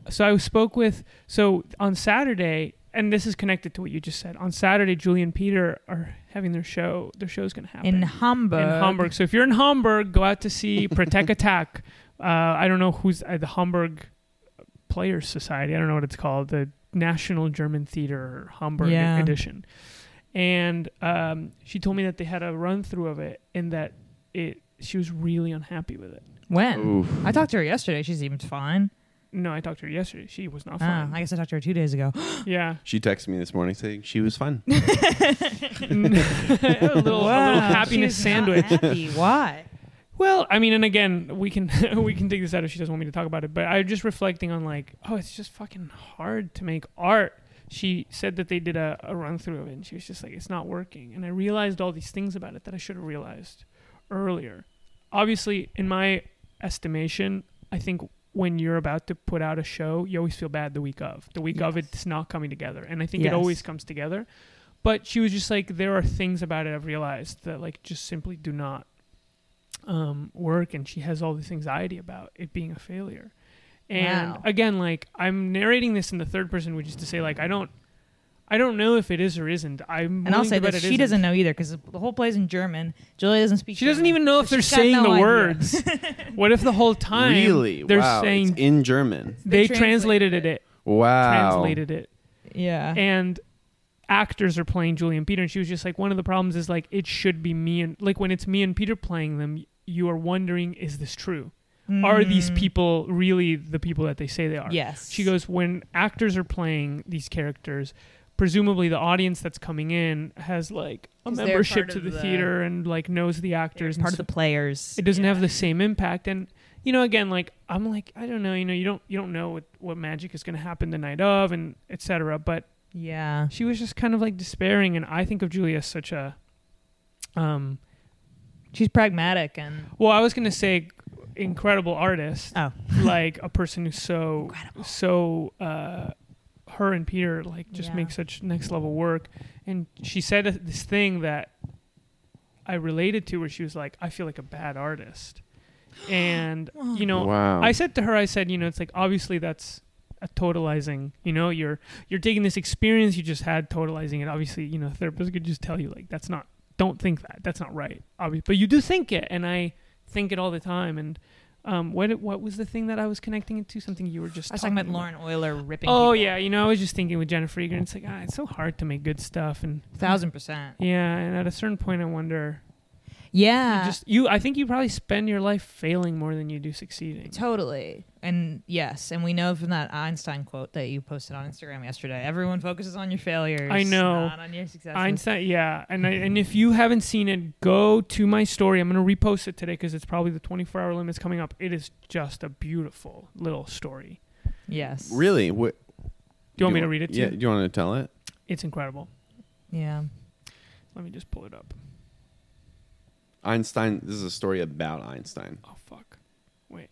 so I spoke with so on Saturday and this is connected to what you just said. On Saturday Julie and Peter are having their show. Their show's going to happen in Hamburg. in Hamburg. So if you're in Hamburg, go out to see Protect Attack. Uh, I don't know who's uh, the Hamburg Players Society. I don't know what it's called. The National German Theater Hamburg Yeah. edition. And um, she told me that they had a run through of it and that it she was really unhappy with it. When? Oof. I talked to her yesterday. She seemed fine. No, I talked to her yesterday. She was not ah, fun. fine. I guess I talked to her two days ago. yeah, She texted me this morning saying she was fun. a little, a little happiness She was not sandwich. happy. Why? Well, I mean, and again, we can we can take this out if she doesn't want me to talk about it. But I'm just reflecting on like, oh, it's just fucking hard to make art. She said that they did a, a run through of it, and she was just like, it's not working. And I realized all these things about it that I should have realized earlier. Obviously, in my estimation, I think when you're about to put out a show, you always feel bad the week of. The week of it's not coming together, and I think Yes. it always comes together. But she was just like, there are things about it I've realized that like just simply do not um, work, and she has all this anxiety about it being a failure. And Wow. again, like I'm narrating this in the third person, which is to say, like I don't, I don't know if it is or isn't. I'm And I'll say to bet this: it she doesn't know either because the whole play's in German. Julia doesn't speak. She doesn't even know if they're saying no the idea. words. what if the whole time really? they're wow. saying it's in German. they, They translated translated it, Wow. translated it, Yeah. and actors are playing Julie and Peter, and she was just like, one of the problems is like it should be me and like when it's me and Peter playing them, you are wondering, is this true? Are these Mm. people really the people that they say they are? Yes. She goes, when actors are playing these characters, presumably the audience that's coming in has like a Is membership to the, the- theater and like knows the actors. part and of the players. it doesn't Yeah. have the same impact and you know again like i'm like i don't know you know you don't you don't know what, what magic is going to happen the night of and etc but Yeah. she was just kind of like despairing and i think of julia as such a um She's pragmatic and well i was going to say incredible artist oh, like a person who's so Incredible. so uh her and peter like just Yeah. make such next level work and she said this thing that i related to where she was like i feel like a bad artist and you know wow. I said to her, I said, you know, it's like obviously that's a totalizing. You know, you're you're taking this experience you just had, totalizing it. Obviously, you know, a therapist could just tell you like that's not. Don't think that. That's not right. Obviously, but you do think it, and I think it all the time. And um, what what was the thing that I was connecting it to? Something you were just. I was talking about about. Lauren Oyler ripping. Oh people. yeah, you know, I was just thinking with Jennifer Egan. It's like ah, it's so hard to make good stuff, and thousand percent. yeah, and at a certain point, I wonder. Yeah. you just you, I think you probably spend your life failing more than you do succeeding. Totally. And yes, and we know from that Einstein quote that you posted on Instagram yesterday, everyone focuses on your failures. I know. Not on your successes. Einstein, yeah, and I, mm-hmm. and if you haven't seen it, go to my story. I'm gonna repost it today because it's probably the 24 hour limit's coming up. It is just a beautiful little story. Yes. really? What, Do you want me to read it to Yeah. you? Do you want to tell it? It's incredible. Yeah. Let me just pull it up. Einstein. This is a story about Einstein. Oh fuck, wait,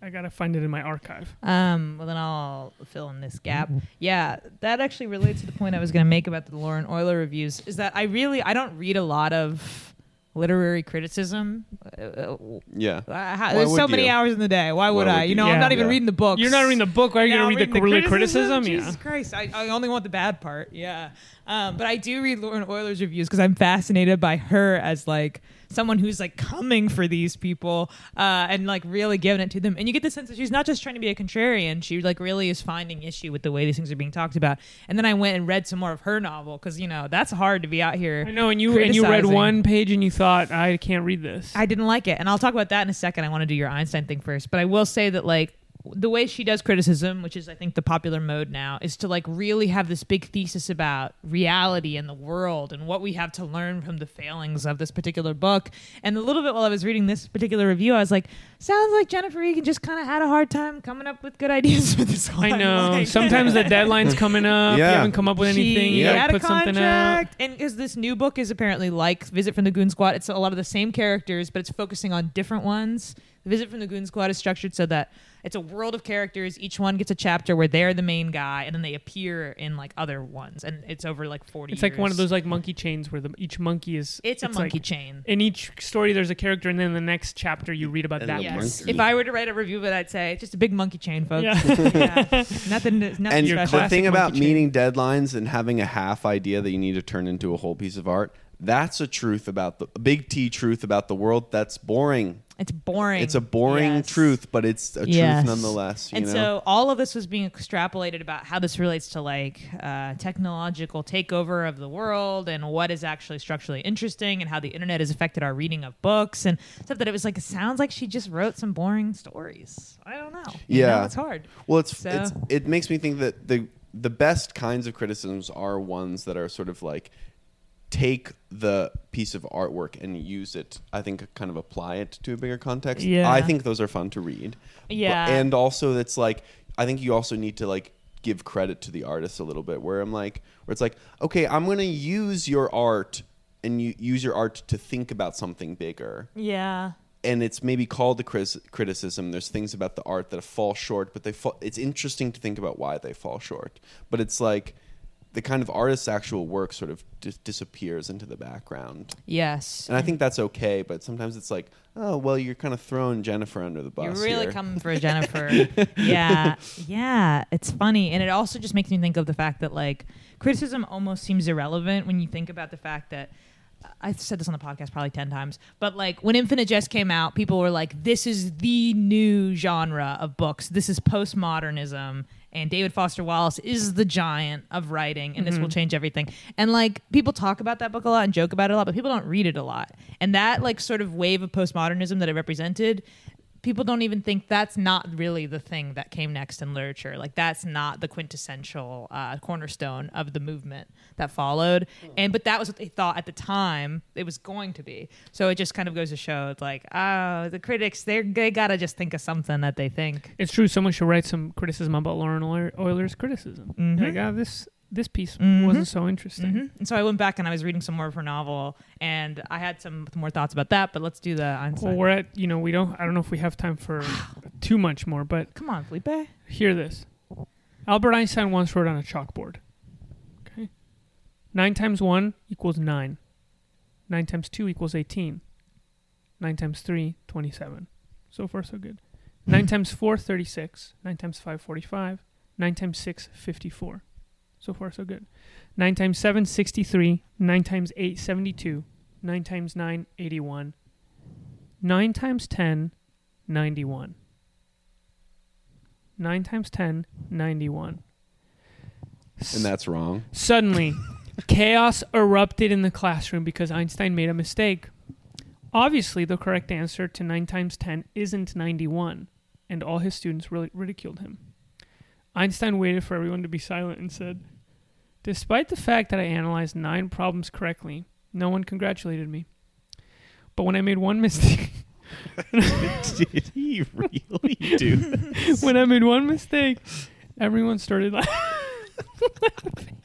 I gotta find it in my archive. Um, well, then I'll fill in this gap. Yeah, that actually relates to the point I was going to make about the Lauren Oyler reviews. Is that I really I don't read a lot of literary criticism. Uh, uh, Yeah. uh, how- there's so many you? hours in the day. Why would Why I? would You know, you? I'm not even Yeah. reading the books. You're not reading the book. Why are you Yeah, gonna read the, really criticism? Jesus Yeah. Christ, I, I only want the bad part. Yeah, um, but I do read Lauren Oyler's reviews because I'm fascinated by her as like someone who's like coming for these people uh, and like really giving it to them. And you get the sense that she's not just trying to be a contrarian; she like really is finding issue with the way these things are being talked about. And then I went and read some more of her novel because you know that's hard to be out here. I know, and you and you read one page and you thought I can't read this. I didn't like it. And I'll talk about that in a second. I want to do your Einstein thing first. But I will say that, like, the way she does criticism, which is, I think, the popular mode now, is to, like, really have this big thesis about reality and the world and what we have to learn from the failings of this particular book. And a little bit while I was reading this particular review, I was like, sounds like Jennifer Egan just kind of had a hard time coming up with good ideas for this one. I know. Like- Sometimes the deadline's coming up. You Yeah. haven't come up with anything. she You gotta had a put something out. contract, and because this new book is apparently like Visit from the Goon Squad, it's a lot of the same characters, but it's focusing on different ones. The Visit from the Goon Squad is structured so that it's a world of characters. Each one gets a chapter where they're the main guy, and then they appear in like other ones, and it's over like forty. It's like one of those like monkey chains where the each monkey is. It's a like- monkey chain. in each story, there's a character, and then the next chapter, you read about And that. one. Yes. If I were to write a review of it, I'd say it's just a big monkey chain, folks. Yeah. Yeah. Nothing. Nothing And special. the thing about monkey chain. meeting deadlines and having a half idea that you need to turn into a whole piece of art, that's a truth about the a big T truth about the world that's boring. It's boring. It's a boring Yes. truth, but it's a Yes. truth nonetheless. You and know? so all of this was being extrapolated about how this relates to like uh, technological takeover of the world and what is actually structurally interesting and how the internet has affected our reading of books and stuff that it was like it sounds like she just wrote some boring stories. I don't know. You Yeah. know, it's hard. Well, it's, So- it's it makes me think that the the best kinds of criticisms are ones that are sort of like take the piece of artwork and use it. I think kind of apply it to a bigger context. Yeah. I think those are fun to read. But- Yeah. and also it's like I think you also need to like give credit to the artist a little bit. Where I'm like, where it's like, okay, I'm gonna use your art and you use your art to think about something bigger Yeah. and it's maybe called the cris- criticism. There's things about the art that fall short, but they fall. It's interesting to think about why they fall short. But it's like the kind of artist's actual work sort of dis- disappears into the background, Yes. and I think that's okay. But sometimes it's like, oh well, you're kind of throwing Jennifer under the bus. You're really here. coming for Jennifer. yeah. Yeah. It's funny. And it also just makes me think of the fact that, like, criticism almost seems irrelevant when you think about the fact that. Uh, I've said this on the podcast probably 10 times, but like when Infinite Jest came out, people were like, this is the new genre of books. This is postmodernism. And David Foster Wallace is the giant of writing, and this will mm-hmm. change everything. And like people talk about that book a lot and joke about it a lot, but people don't read it a lot. And that like sort of wave of postmodernism that it represented people don't even think that's not really the thing that came next in literature. Like that's not the quintessential uh, cornerstone of the movement that followed. And but that was what they thought at the time it was going to be. So it just kind of goes to show, it's like, oh, the critics they they gotta just think of something that they think. It's true. Someone should write some criticism about Lauren Oyler- Oyler's criticism. Mhm. Like, ah, this this piece Mhm. wasn't so interesting. Mhm. And so I went back and I was reading some more of her novel, and I had some more thoughts about that. But let's do the Einstein. Well, we're at you know we don't. I don't know if we have time for too much more, but Come on, Felipe. hear this. Albert Einstein once wrote on a chalkboard. Okay. Nine times one equals nine. Nine times two equals eighteen. Nine times three, 27. So far, so good. Nine times four, 36. Nine times five, 45. Nine times six, 54. So far, so good. Nine times seven, 63. Nine times eight, 72. Nine times nine, 81. Nine times ten, 91. 9 times 10, 91. and that's wrong. Suddenly, chaos erupted in the classroom because Einstein made a mistake. Obviously, the correct answer to 9 times 10 isn't 91, and all his students really ridiculed him. Einstein waited for everyone to be silent and said, Despite the fact that I analyzed nine problems correctly, no one congratulated me. But when I made one mistake, Did he really do? when I made one mistake, everyone started laughing.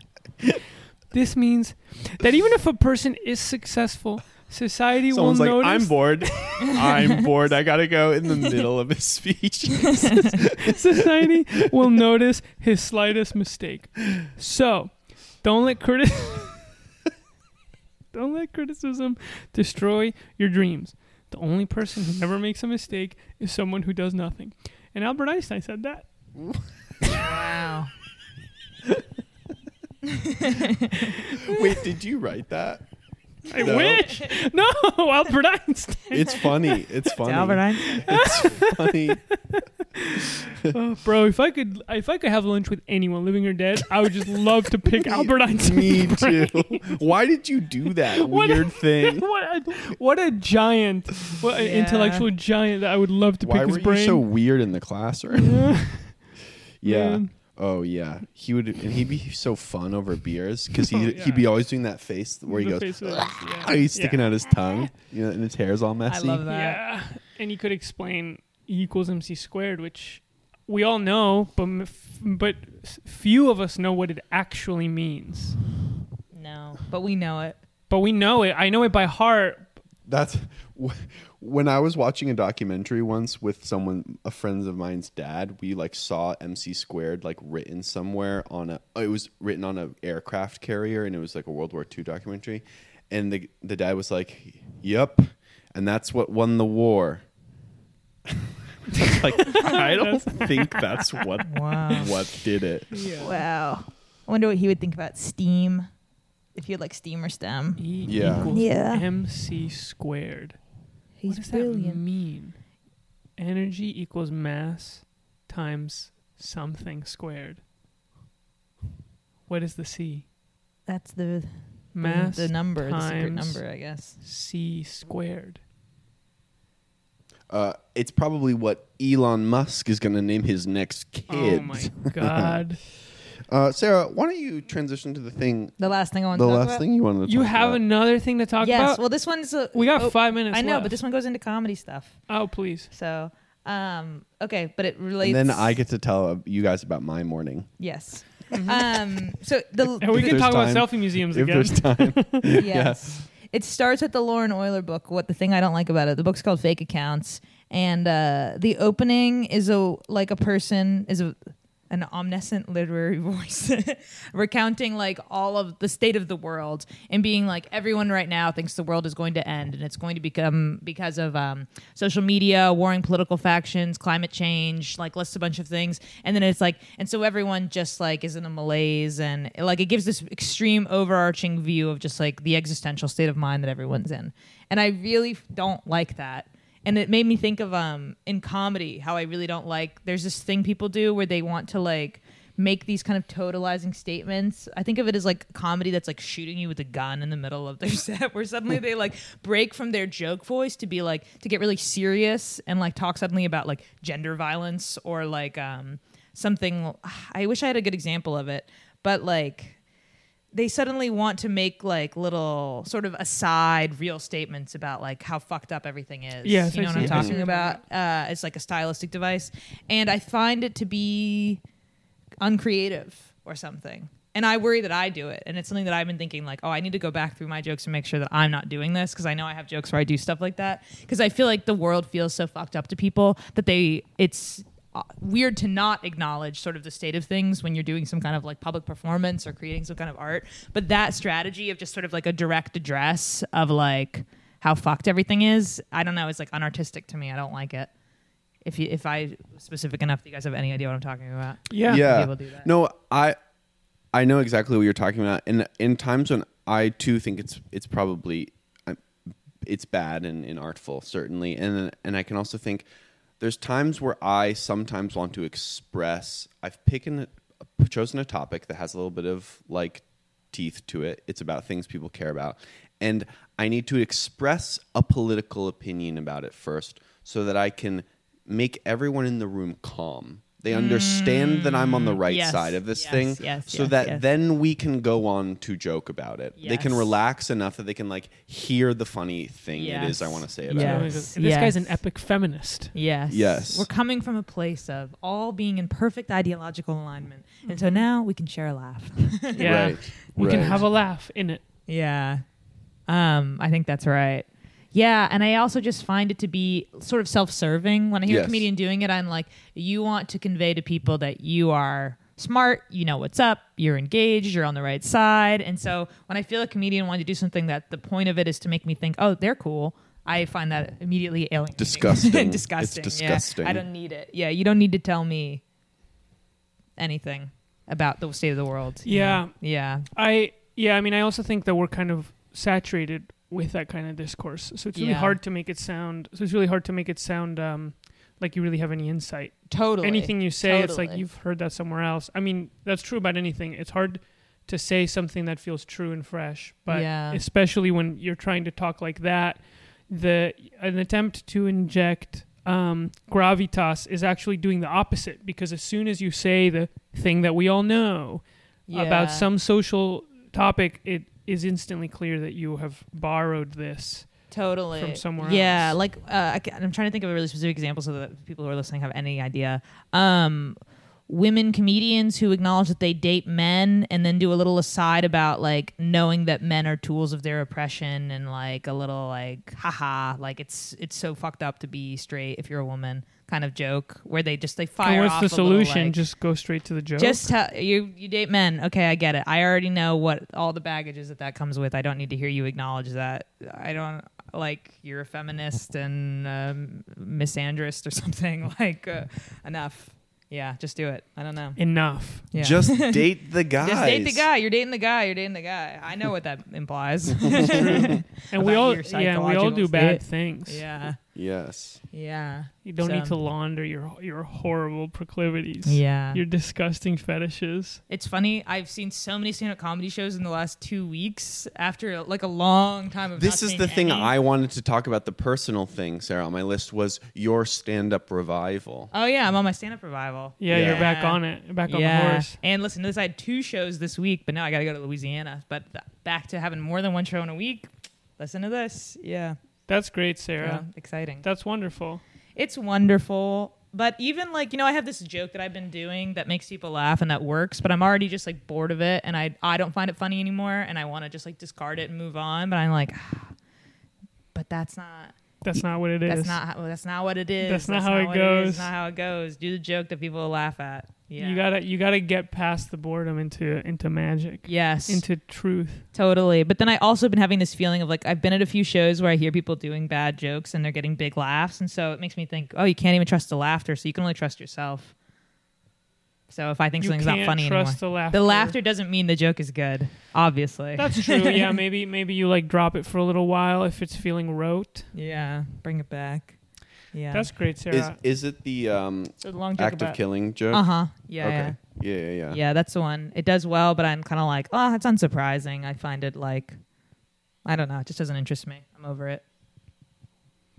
this means that even if a person is successful, society Someone's will like, notice. I'm bored. I'm bored. I gotta go in the middle of his speech. society will notice his slightest mistake. So, don't let criti- don't let criticism destroy your dreams. The only person who never makes a mistake is someone who does nothing. And Albert Einstein said that. Wow. Wait, did you write that? I No. wish. No, Albert Einstein. It's funny. It's funny. Albert Einstein. It's funny. Oh, bro, if I could, if I could have lunch with anyone, living or dead, I would just love to pick Albert Einstein. Me too. Why did you do that What- weird thing? what a what a giant, what an Yeah. intellectual giant that I would love to Why pick were his brain. you so weird in the classroom? Yeah. Yeah. Man. Oh yeah. He would, and he'd be so fun over beers because he Oh, would yeah. he'd be always doing that face where he The goes. face yeah. "Ah," he's sticking yeah. out his tongue, you know, and his hair's all I messy. love that. Yeah, and you could explain E equals MC squared, which we all know, but m- f- but few of us know what it actually means. No, but we know it. But we know it. I know it by heart. That's when I was watching a documentary once with someone, a friend of mine's dad. We like saw MC squared like written somewhere on a. It was written on an aircraft carrier, and it was like a World War II documentary. And the the dad was like, "Yep," and that's what won the war. Like I don't think that's what Wow. what did it. Yeah. Wow. I wonder what he would think about Steam. If you had like STEAM or STEM. E Yeah. equals Yeah. mc squared. He's what does brilliant. that mean? Energy equals mass times something squared. What is the C? That's the Mass the number, the secret times number, I guess. C squared. Uh, it's probably what Elon Musk is going to name his next kid. Oh my god! Uh, Sarah, why don't you transition to the thing, The last thing I want the to talk last about. thing you wanted to you talk have about? another thing to talk about? yes. about. Well, this one's a, we got oh, five minutes. I know, left. but this one goes into comedy stuff. Oh please. So, um, okay, but it relates. and then I get to tell uh, you guys about my morning. yes. Mhm. um, so the and we If can there's talk time- about selfie museums if again. there's time. yes. It starts with the Lauren Oyler book. What the thing I don't like about it. The book's called Fake Accounts, and uh, the opening is a like a person is a an omniscient literary voice recounting like all of the state of the world and being like everyone right now thinks the world is going to end and it's going to become because of um, social media warring political factions climate change like lists a bunch of things. And then it's like and so everyone just like is in a malaise and like it gives this extreme overarching view of just like the existential state of mind that everyone's in. And i really don't like that and it made me think of um in comedy how I really don't like there's this thing people do where they want to like make these kind of totalizing statements. I think of it as like comedy that's like shooting you with a gun in the middle of their set where suddenly they like break from their joke voice to be like to get really serious and like talk suddenly about like gender violence or like um something I wish I had a good example of it, but like they suddenly want to make like little sort of aside real statements about like how fucked up everything is. Yes, you I know what see I'm talking about. Uh, it's like a stylistic device, and I find it to be uncreative or something. And I worry that I do it, and it's something that I've been thinking like, oh, I need to go back through my jokes and make sure that I'm not doing this because I know I have jokes where I do stuff like that because I feel like the world feels so fucked up to people that they it's Uh, weird to not acknowledge sort of the state of things when you're doing some kind of like public performance or creating some kind of art. But that strategy of just sort of like a direct address of like how fucked everything is, I don't know, is like unartistic to me. I don't like it. If you if I specific enough, that you guys have any idea what I'm talking about? yeah. yeah. People do that. No, I I know exactly what you're talking about, and in times when I too think it's it's probably um, it's bad and inartful, certainly, and and I can also think there's times where I sometimes want to express. I've picked chosen a topic that has a little bit of like teeth to it. It's about things people care about, and I need to express a political opinion about it first, so that I can make everyone in the room calm. They understand that I'm on the right Mm, yes, side of this yes, thing, yes, so yes, that yes. then we can go on to joke about it. They can relax enough that they can like hear the funny thing it is I want to say about Yeah. it. Yes, this guy's an epic feminist. Yes. Yes. We're coming from a place of all being in perfect ideological alignment. And so now we can share a laugh. Yeah. Right. We can have a laugh in it. yeah. Um, I think that's right. Yeah, and I also just find it to be sort of self-serving. When I hear Yes. a comedian doing it, I'm like, you want to convey to people that you are smart, you know what's up, you're engaged, you're on the right side. And so when I feel a comedian wanting to do something that the point of it is to make me think, oh, they're cool, I find that immediately alienating. Disgusting. disgusting. It's yeah. disgusting. I don't need it. Yeah, you don't need to tell me anything about the state of the world. you Yeah. know? Yeah. I yeah, I mean I also think that we're kind of saturated with that kind of discourse. So it's really Yeah. hard to make it sound so it's really hard to make it sound um like you really have any insight. Totally. Anything you say it's like you've heard that somewhere else. I mean, that's true about anything. It's hard to say something that feels true and fresh, but Yeah. especially when you're trying to talk like that, the an attempt to inject um, gravitas is actually doing the opposite because as soon as you say the thing that we all know, Yeah. about some social topic, it is instantly clear that you have borrowed this. totally from somewhere Yeah, else. like uh, I, am trying to think of a really specific example so that people who are listening have any idea. Um, women comedians who acknowledge that they date men and then do a little aside about like knowing that men are tools of their oppression and like a little like haha like it's it's so fucked up to be straight if you're a woman kind of joke where they just they fire and what's off the a little, solution? like- Just go straight to the joke. Just tell you you date men. Okay, I get it. I already know what all the baggage is that that comes with. I don't need to hear you acknowledge that. I don't like you're a feminist and um, misandrist or something. Like uh, enough. Yeah, just do it. I don't know. Enough. Yeah. Just date the guys. Just date the guy. You're dating the guy. You're dating the guy. I know what that implies. And we all your yeah, we all do bad things. yeah. Yes. Yeah. You don't need to launder your your horrible proclivities. Yeah. Your disgusting fetishes. It's funny. I've seen so many stand-up comedy shows in the last two weeks after like a long time of. This not is the seeing thing any. I wanted to talk about. The personal thing, Sarah, on my list was your stand-up revival. Oh yeah, I'm on my stand-up revival. Yeah, Yeah. you're back on it. You're back on the horse. And listen to this. I had two shows this week, but now I got to go to Louisiana. But th- back to having more than one show in a week. Listen to this. Yeah. That's great. Sarah. exciting. That's wonderful. It's wonderful. But even like, you know, I have this joke that I've been doing that makes people laugh and that works, but I'm already just like bored of it and I I don't find it funny anymore and I want to just like discard it and move on, but I'm like but that's not That's not what it is. that's not how, that's not what it is. That's not how it goes. is, not how it goes. Do the joke that people laugh at. Yeah. You gotta you gotta get past the boredom into into magic. Yes. Into truth. Totally. But then I also been having this feeling of like I've been at a few shows where I hear people doing bad jokes and they're getting big laughs and so it makes me think, "Oh, you can't even trust the laughter, so you can only trust yourself." So if I think you something's can't not funny anymore. trust the laughter. The laughter doesn't mean the joke is good, obviously. That's true. yeah, maybe maybe you like drop it for a little while if it's feeling rote. yeah, bring it back. Yeah. That's great, Is Sarah. is it the um, a long joke act of about killing joke? Uh-huh. Yeah. okay. Yeah. Yeah, yeah, yeah. Yeah, that's the one. It does well, but I'm kind of like, "Oh, it's unsurprising." I find it like I don't know, it just doesn't interest me. I'm over it.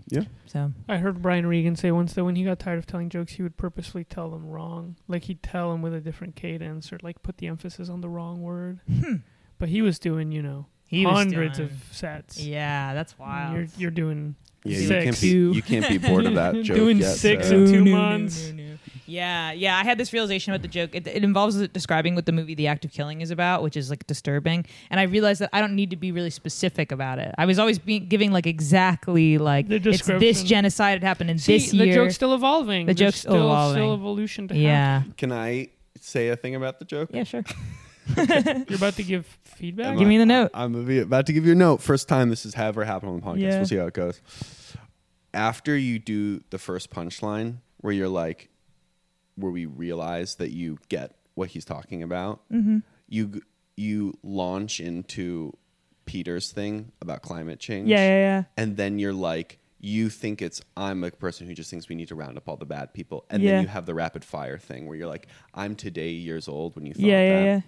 Yeah. So, I heard Brian Regan say once that when he got tired of telling jokes, he would purposefully tell them wrong. Like he'd tell them with a different cadence or like put the emphasis on the wrong word. Hmm. But he was doing, you know, He hundreds doing- of sets. Yeah, that's wild. You're you're doing Yeah, you can't be you can't be bored of that joke Doing yet. six Sarah. in two No, no, months. no, no, no. Yeah, yeah. I had this realization about the joke. It, it involves describing what the movie The Act of Killing is about, which is like disturbing. And I realized that I don't need to be really specific about it. I was always being giving like exactly like The it's this genocide had happened in See, this year. the joke's still evolving. The There's joke's still still, evolving. Still evolution to happen. yeah, Can I say a thing about the joke? yeah, sure. You're about to give feedback. Am Give I- me the note. I'm about to give you a note. First time this has ever happened on the podcast. Yeah. We'll see how it goes. After you do the first punchline, where you're like, where we realize that you get what he's talking about, Mm-hmm. you you launch into Peter's thing about climate change. Yeah, yeah, yeah. and then you're like you think it's i'm a person who just thinks we need to round up all the bad people and Yeah. then you have the rapid fire thing where you're like i'm today years old when you thought Yeah, yeah,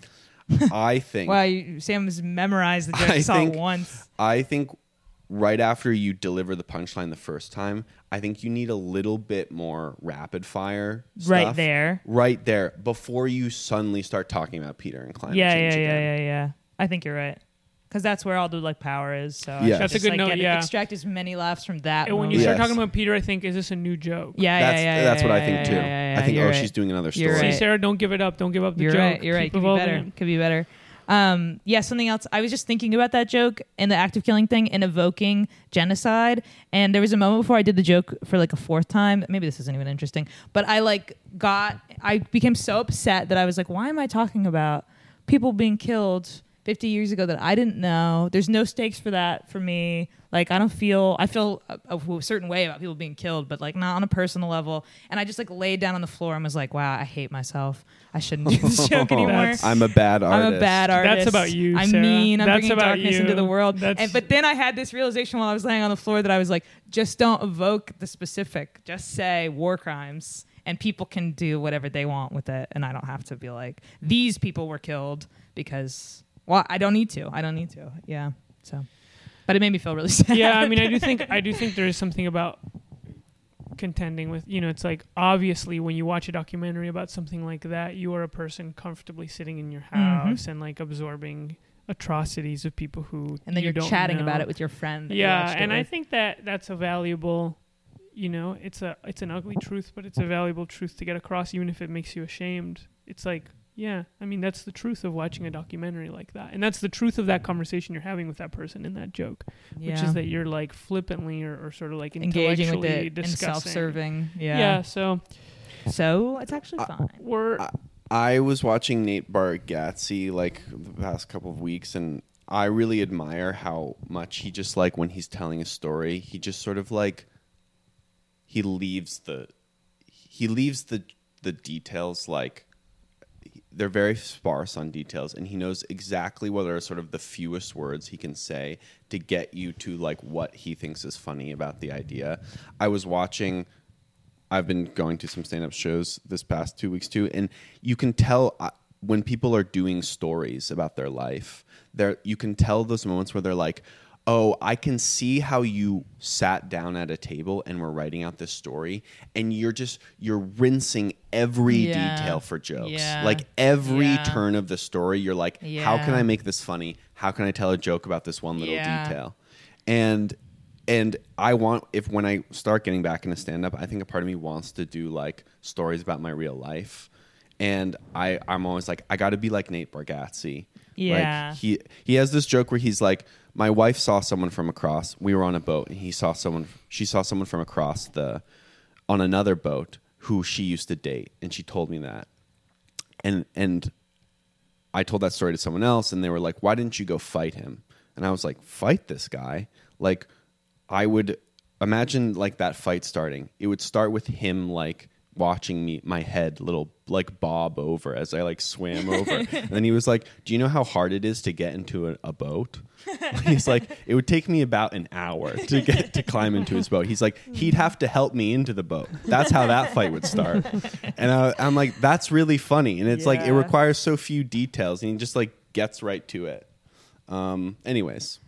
yeah. i think Wow, you, Sam has memorized the joke. I saw think- it once. i think right after you deliver the punchline the first time i think you need a little bit more rapid fire Right there. right there before you suddenly start talking about peter and climate Yeah, change yeah, yeah, again. yeah, yeah. I think you're right. Because that's where all the like power is. So Yeah. should That's a good like, note, get yeah. extract as many laughs from that. And when you start Yes. talking about Peter, I think, is this a new joke? yeah, yeah, that's yeah, yeah, that's what yeah, i think yeah, too yeah, yeah, i think oh right. she's doing another You're story See. Sarah, don't give it up. Don't give up the You're joke. right. You're right. Could be better. Could be better. Um, yeah, something else. I was just thinking about that joke and the act of killing thing and evoking genocide. And there was a moment before I did the joke for like a fourth time. Maybe this isn't even interesting, but I like got. I became so upset that I was like, "Why am I talking about people being killed 50 years ago that I didn't know?" There's no stakes for that for me. Like I don't feel. I feel a, a certain way about people being killed, but like not on a personal level. And I just like laid down on the floor and was like, "Wow, I hate myself. I shouldn't do this joke anymore." That's- i'm a bad artist I'm a bad artist. That's about you, I'm Sarah. mean. I'm That's bringing about darkness you. into the world. And, but then I had this realization while I was laying on the floor that I was like, just don't evoke the specific. Just say war crimes, and people can do whatever they want with it, and I don't have to be like, these people were killed because. Well, I don't need to. I don't need to. Yeah. So, but it made me feel really sad. yeah, I mean, I do think I do think there is something about contending with you know it's like obviously when you watch a documentary about something like that you are a person comfortably sitting in your Mhm. house and like absorbing atrocities of people who and then you you're don't chatting know. about it with your friend. yeah and i think that that's a valuable you know it's a it's an ugly truth but it's a valuable truth to get across even if it makes you ashamed it's like yeah i mean that's the truth of watching a documentary like that and that's the truth of that conversation you're having with that person in that joke which is that you're like flippantly or, or sort of like engaging with intellectually it and self-serving. yeah. Yeah. so So it's actually I- fine. we're I- I was watching Nate Bargatze like the past couple of weeks, and I really admire how much he just like when he's telling a story, he just sort of like he leaves the he leaves the the details like they're very sparse on details and he knows exactly what are sort of the fewest words he can say to get you to like what he thinks is funny about the idea. I was watching i've been going to some stand-up shows this past two weeks too and you can tell uh, when people are doing stories about their life there you can tell those moments where they're like oh, I can see how you sat down at a table and were writing out this story, and you're just you're rinsing every Yeah. detail for jokes. Yeah. Like every Yeah. turn of the story, you're like, how can I make this funny? How can I tell a joke about this one little detail? And and I want if when I start getting back into stand up, I think a part of me wants to do like stories about my real life. And I, I'm always like, I got to be like Nate Bargatze. Yeah. Like he he has this joke where he's like, my wife saw someone from across. We were on a boat, and he saw someone. She saw someone from across the on another boat who she used to date, and she told me that. And and I told that story to someone else, and they were like, "Why didn't you go fight him?" And I was like, "Fight this guy?" Like, I would imagine like that fight starting. It would start with him like watching me my head little like bob over as I like swam over. and then he was like, "Do you know how hard it is to get into a, a boat?" He's like, "It would take me about an hour to get to climb into his boat." He's like, "He'd have to help me into the boat." That's how that fight would start. And I, I'm like, "That's really funny." And it's like it requires so few details, and he just like gets right to it. Um, anyways,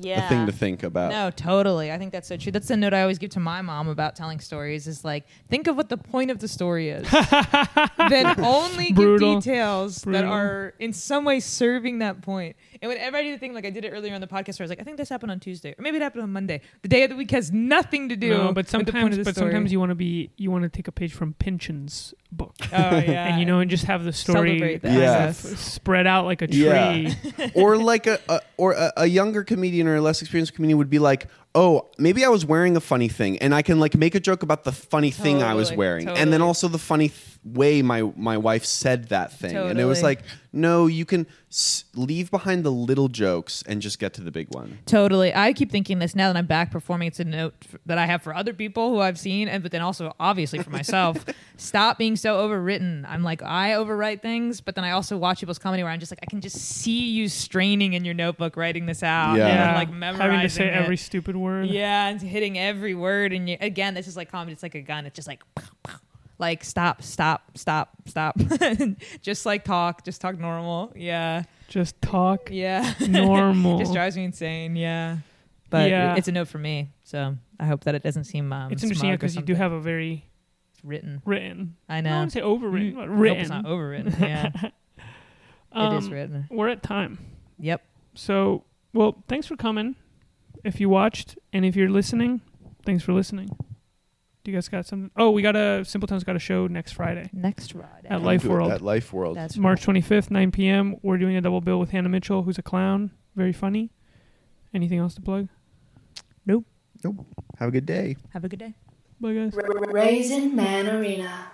Yeah. a thing to think about. No, totally. I think that's so true. That's the note I always give to my mom about telling stories is like, think of what the point of the story is. then only Brutal. give details that are in some way serving that point. And whenever I do the thing, like I did it earlier on the podcast where I was like, I think this happened on Tuesday. Or maybe it happened on Monday. The day of the week has nothing to do No, but with the point sometimes, of the but story. sometimes you want to be, you want to take a page from Pynchon's book, Oh, yeah. and you know, and just have the story Celebrate Yeah. spread out like a tree. Yeah. or like a, a or a, a younger comedian or a less experienced comedian would be like, "Oh, maybe I was wearing a funny thing, and I can like make a joke about the funny thing I was Totally, wearing, and then totally. also the funny th- way my my wife said that thing." And it was like, "No, you can s- leave behind the little jokes and just get to the big one." Totally. I keep thinking this now that I'm back performing. It's a note f- that I have for other people who I've seen, and but then also obviously for myself. Stop being so overwritten. I'm like I overwrite things, but then I also watch people's comedy where I'm just like I can just see you straining in your notebook writing this out, Yeah. and Yeah. like memorizing having to say it. every stupid word. Yeah, and hitting every word. And you, again, this is like comedy. It's like a gun. It's just like, pow, pow. Like stop, stop, stop, stop. just like talk. Just talk normal. Yeah, Just talk yeah. normal. just drives me insane. Yeah, but Yeah. it's a note for me. So I hope that it doesn't seem. Um, it's interesting because you do have a very It's written. written. I I know. wouldn't say overwritten, Mm, written. it's not overwritten. Yeah, it is Um, written. We're at time. Yep. So, well, thanks for coming. If you watched and if you're listening, thanks for listening. Do you guys got something? Oh, we got a Simpletown's got a show next Friday, Next Friday. At Life World. At Life World. That's March 25th, 9 p.m. We're doing a double bill with Hannah Mitchell, who's a clown, very funny. Anything else to plug? Nope. Nope. Have a good day. Have a good day. Bye, guys. Raisin Man Arena.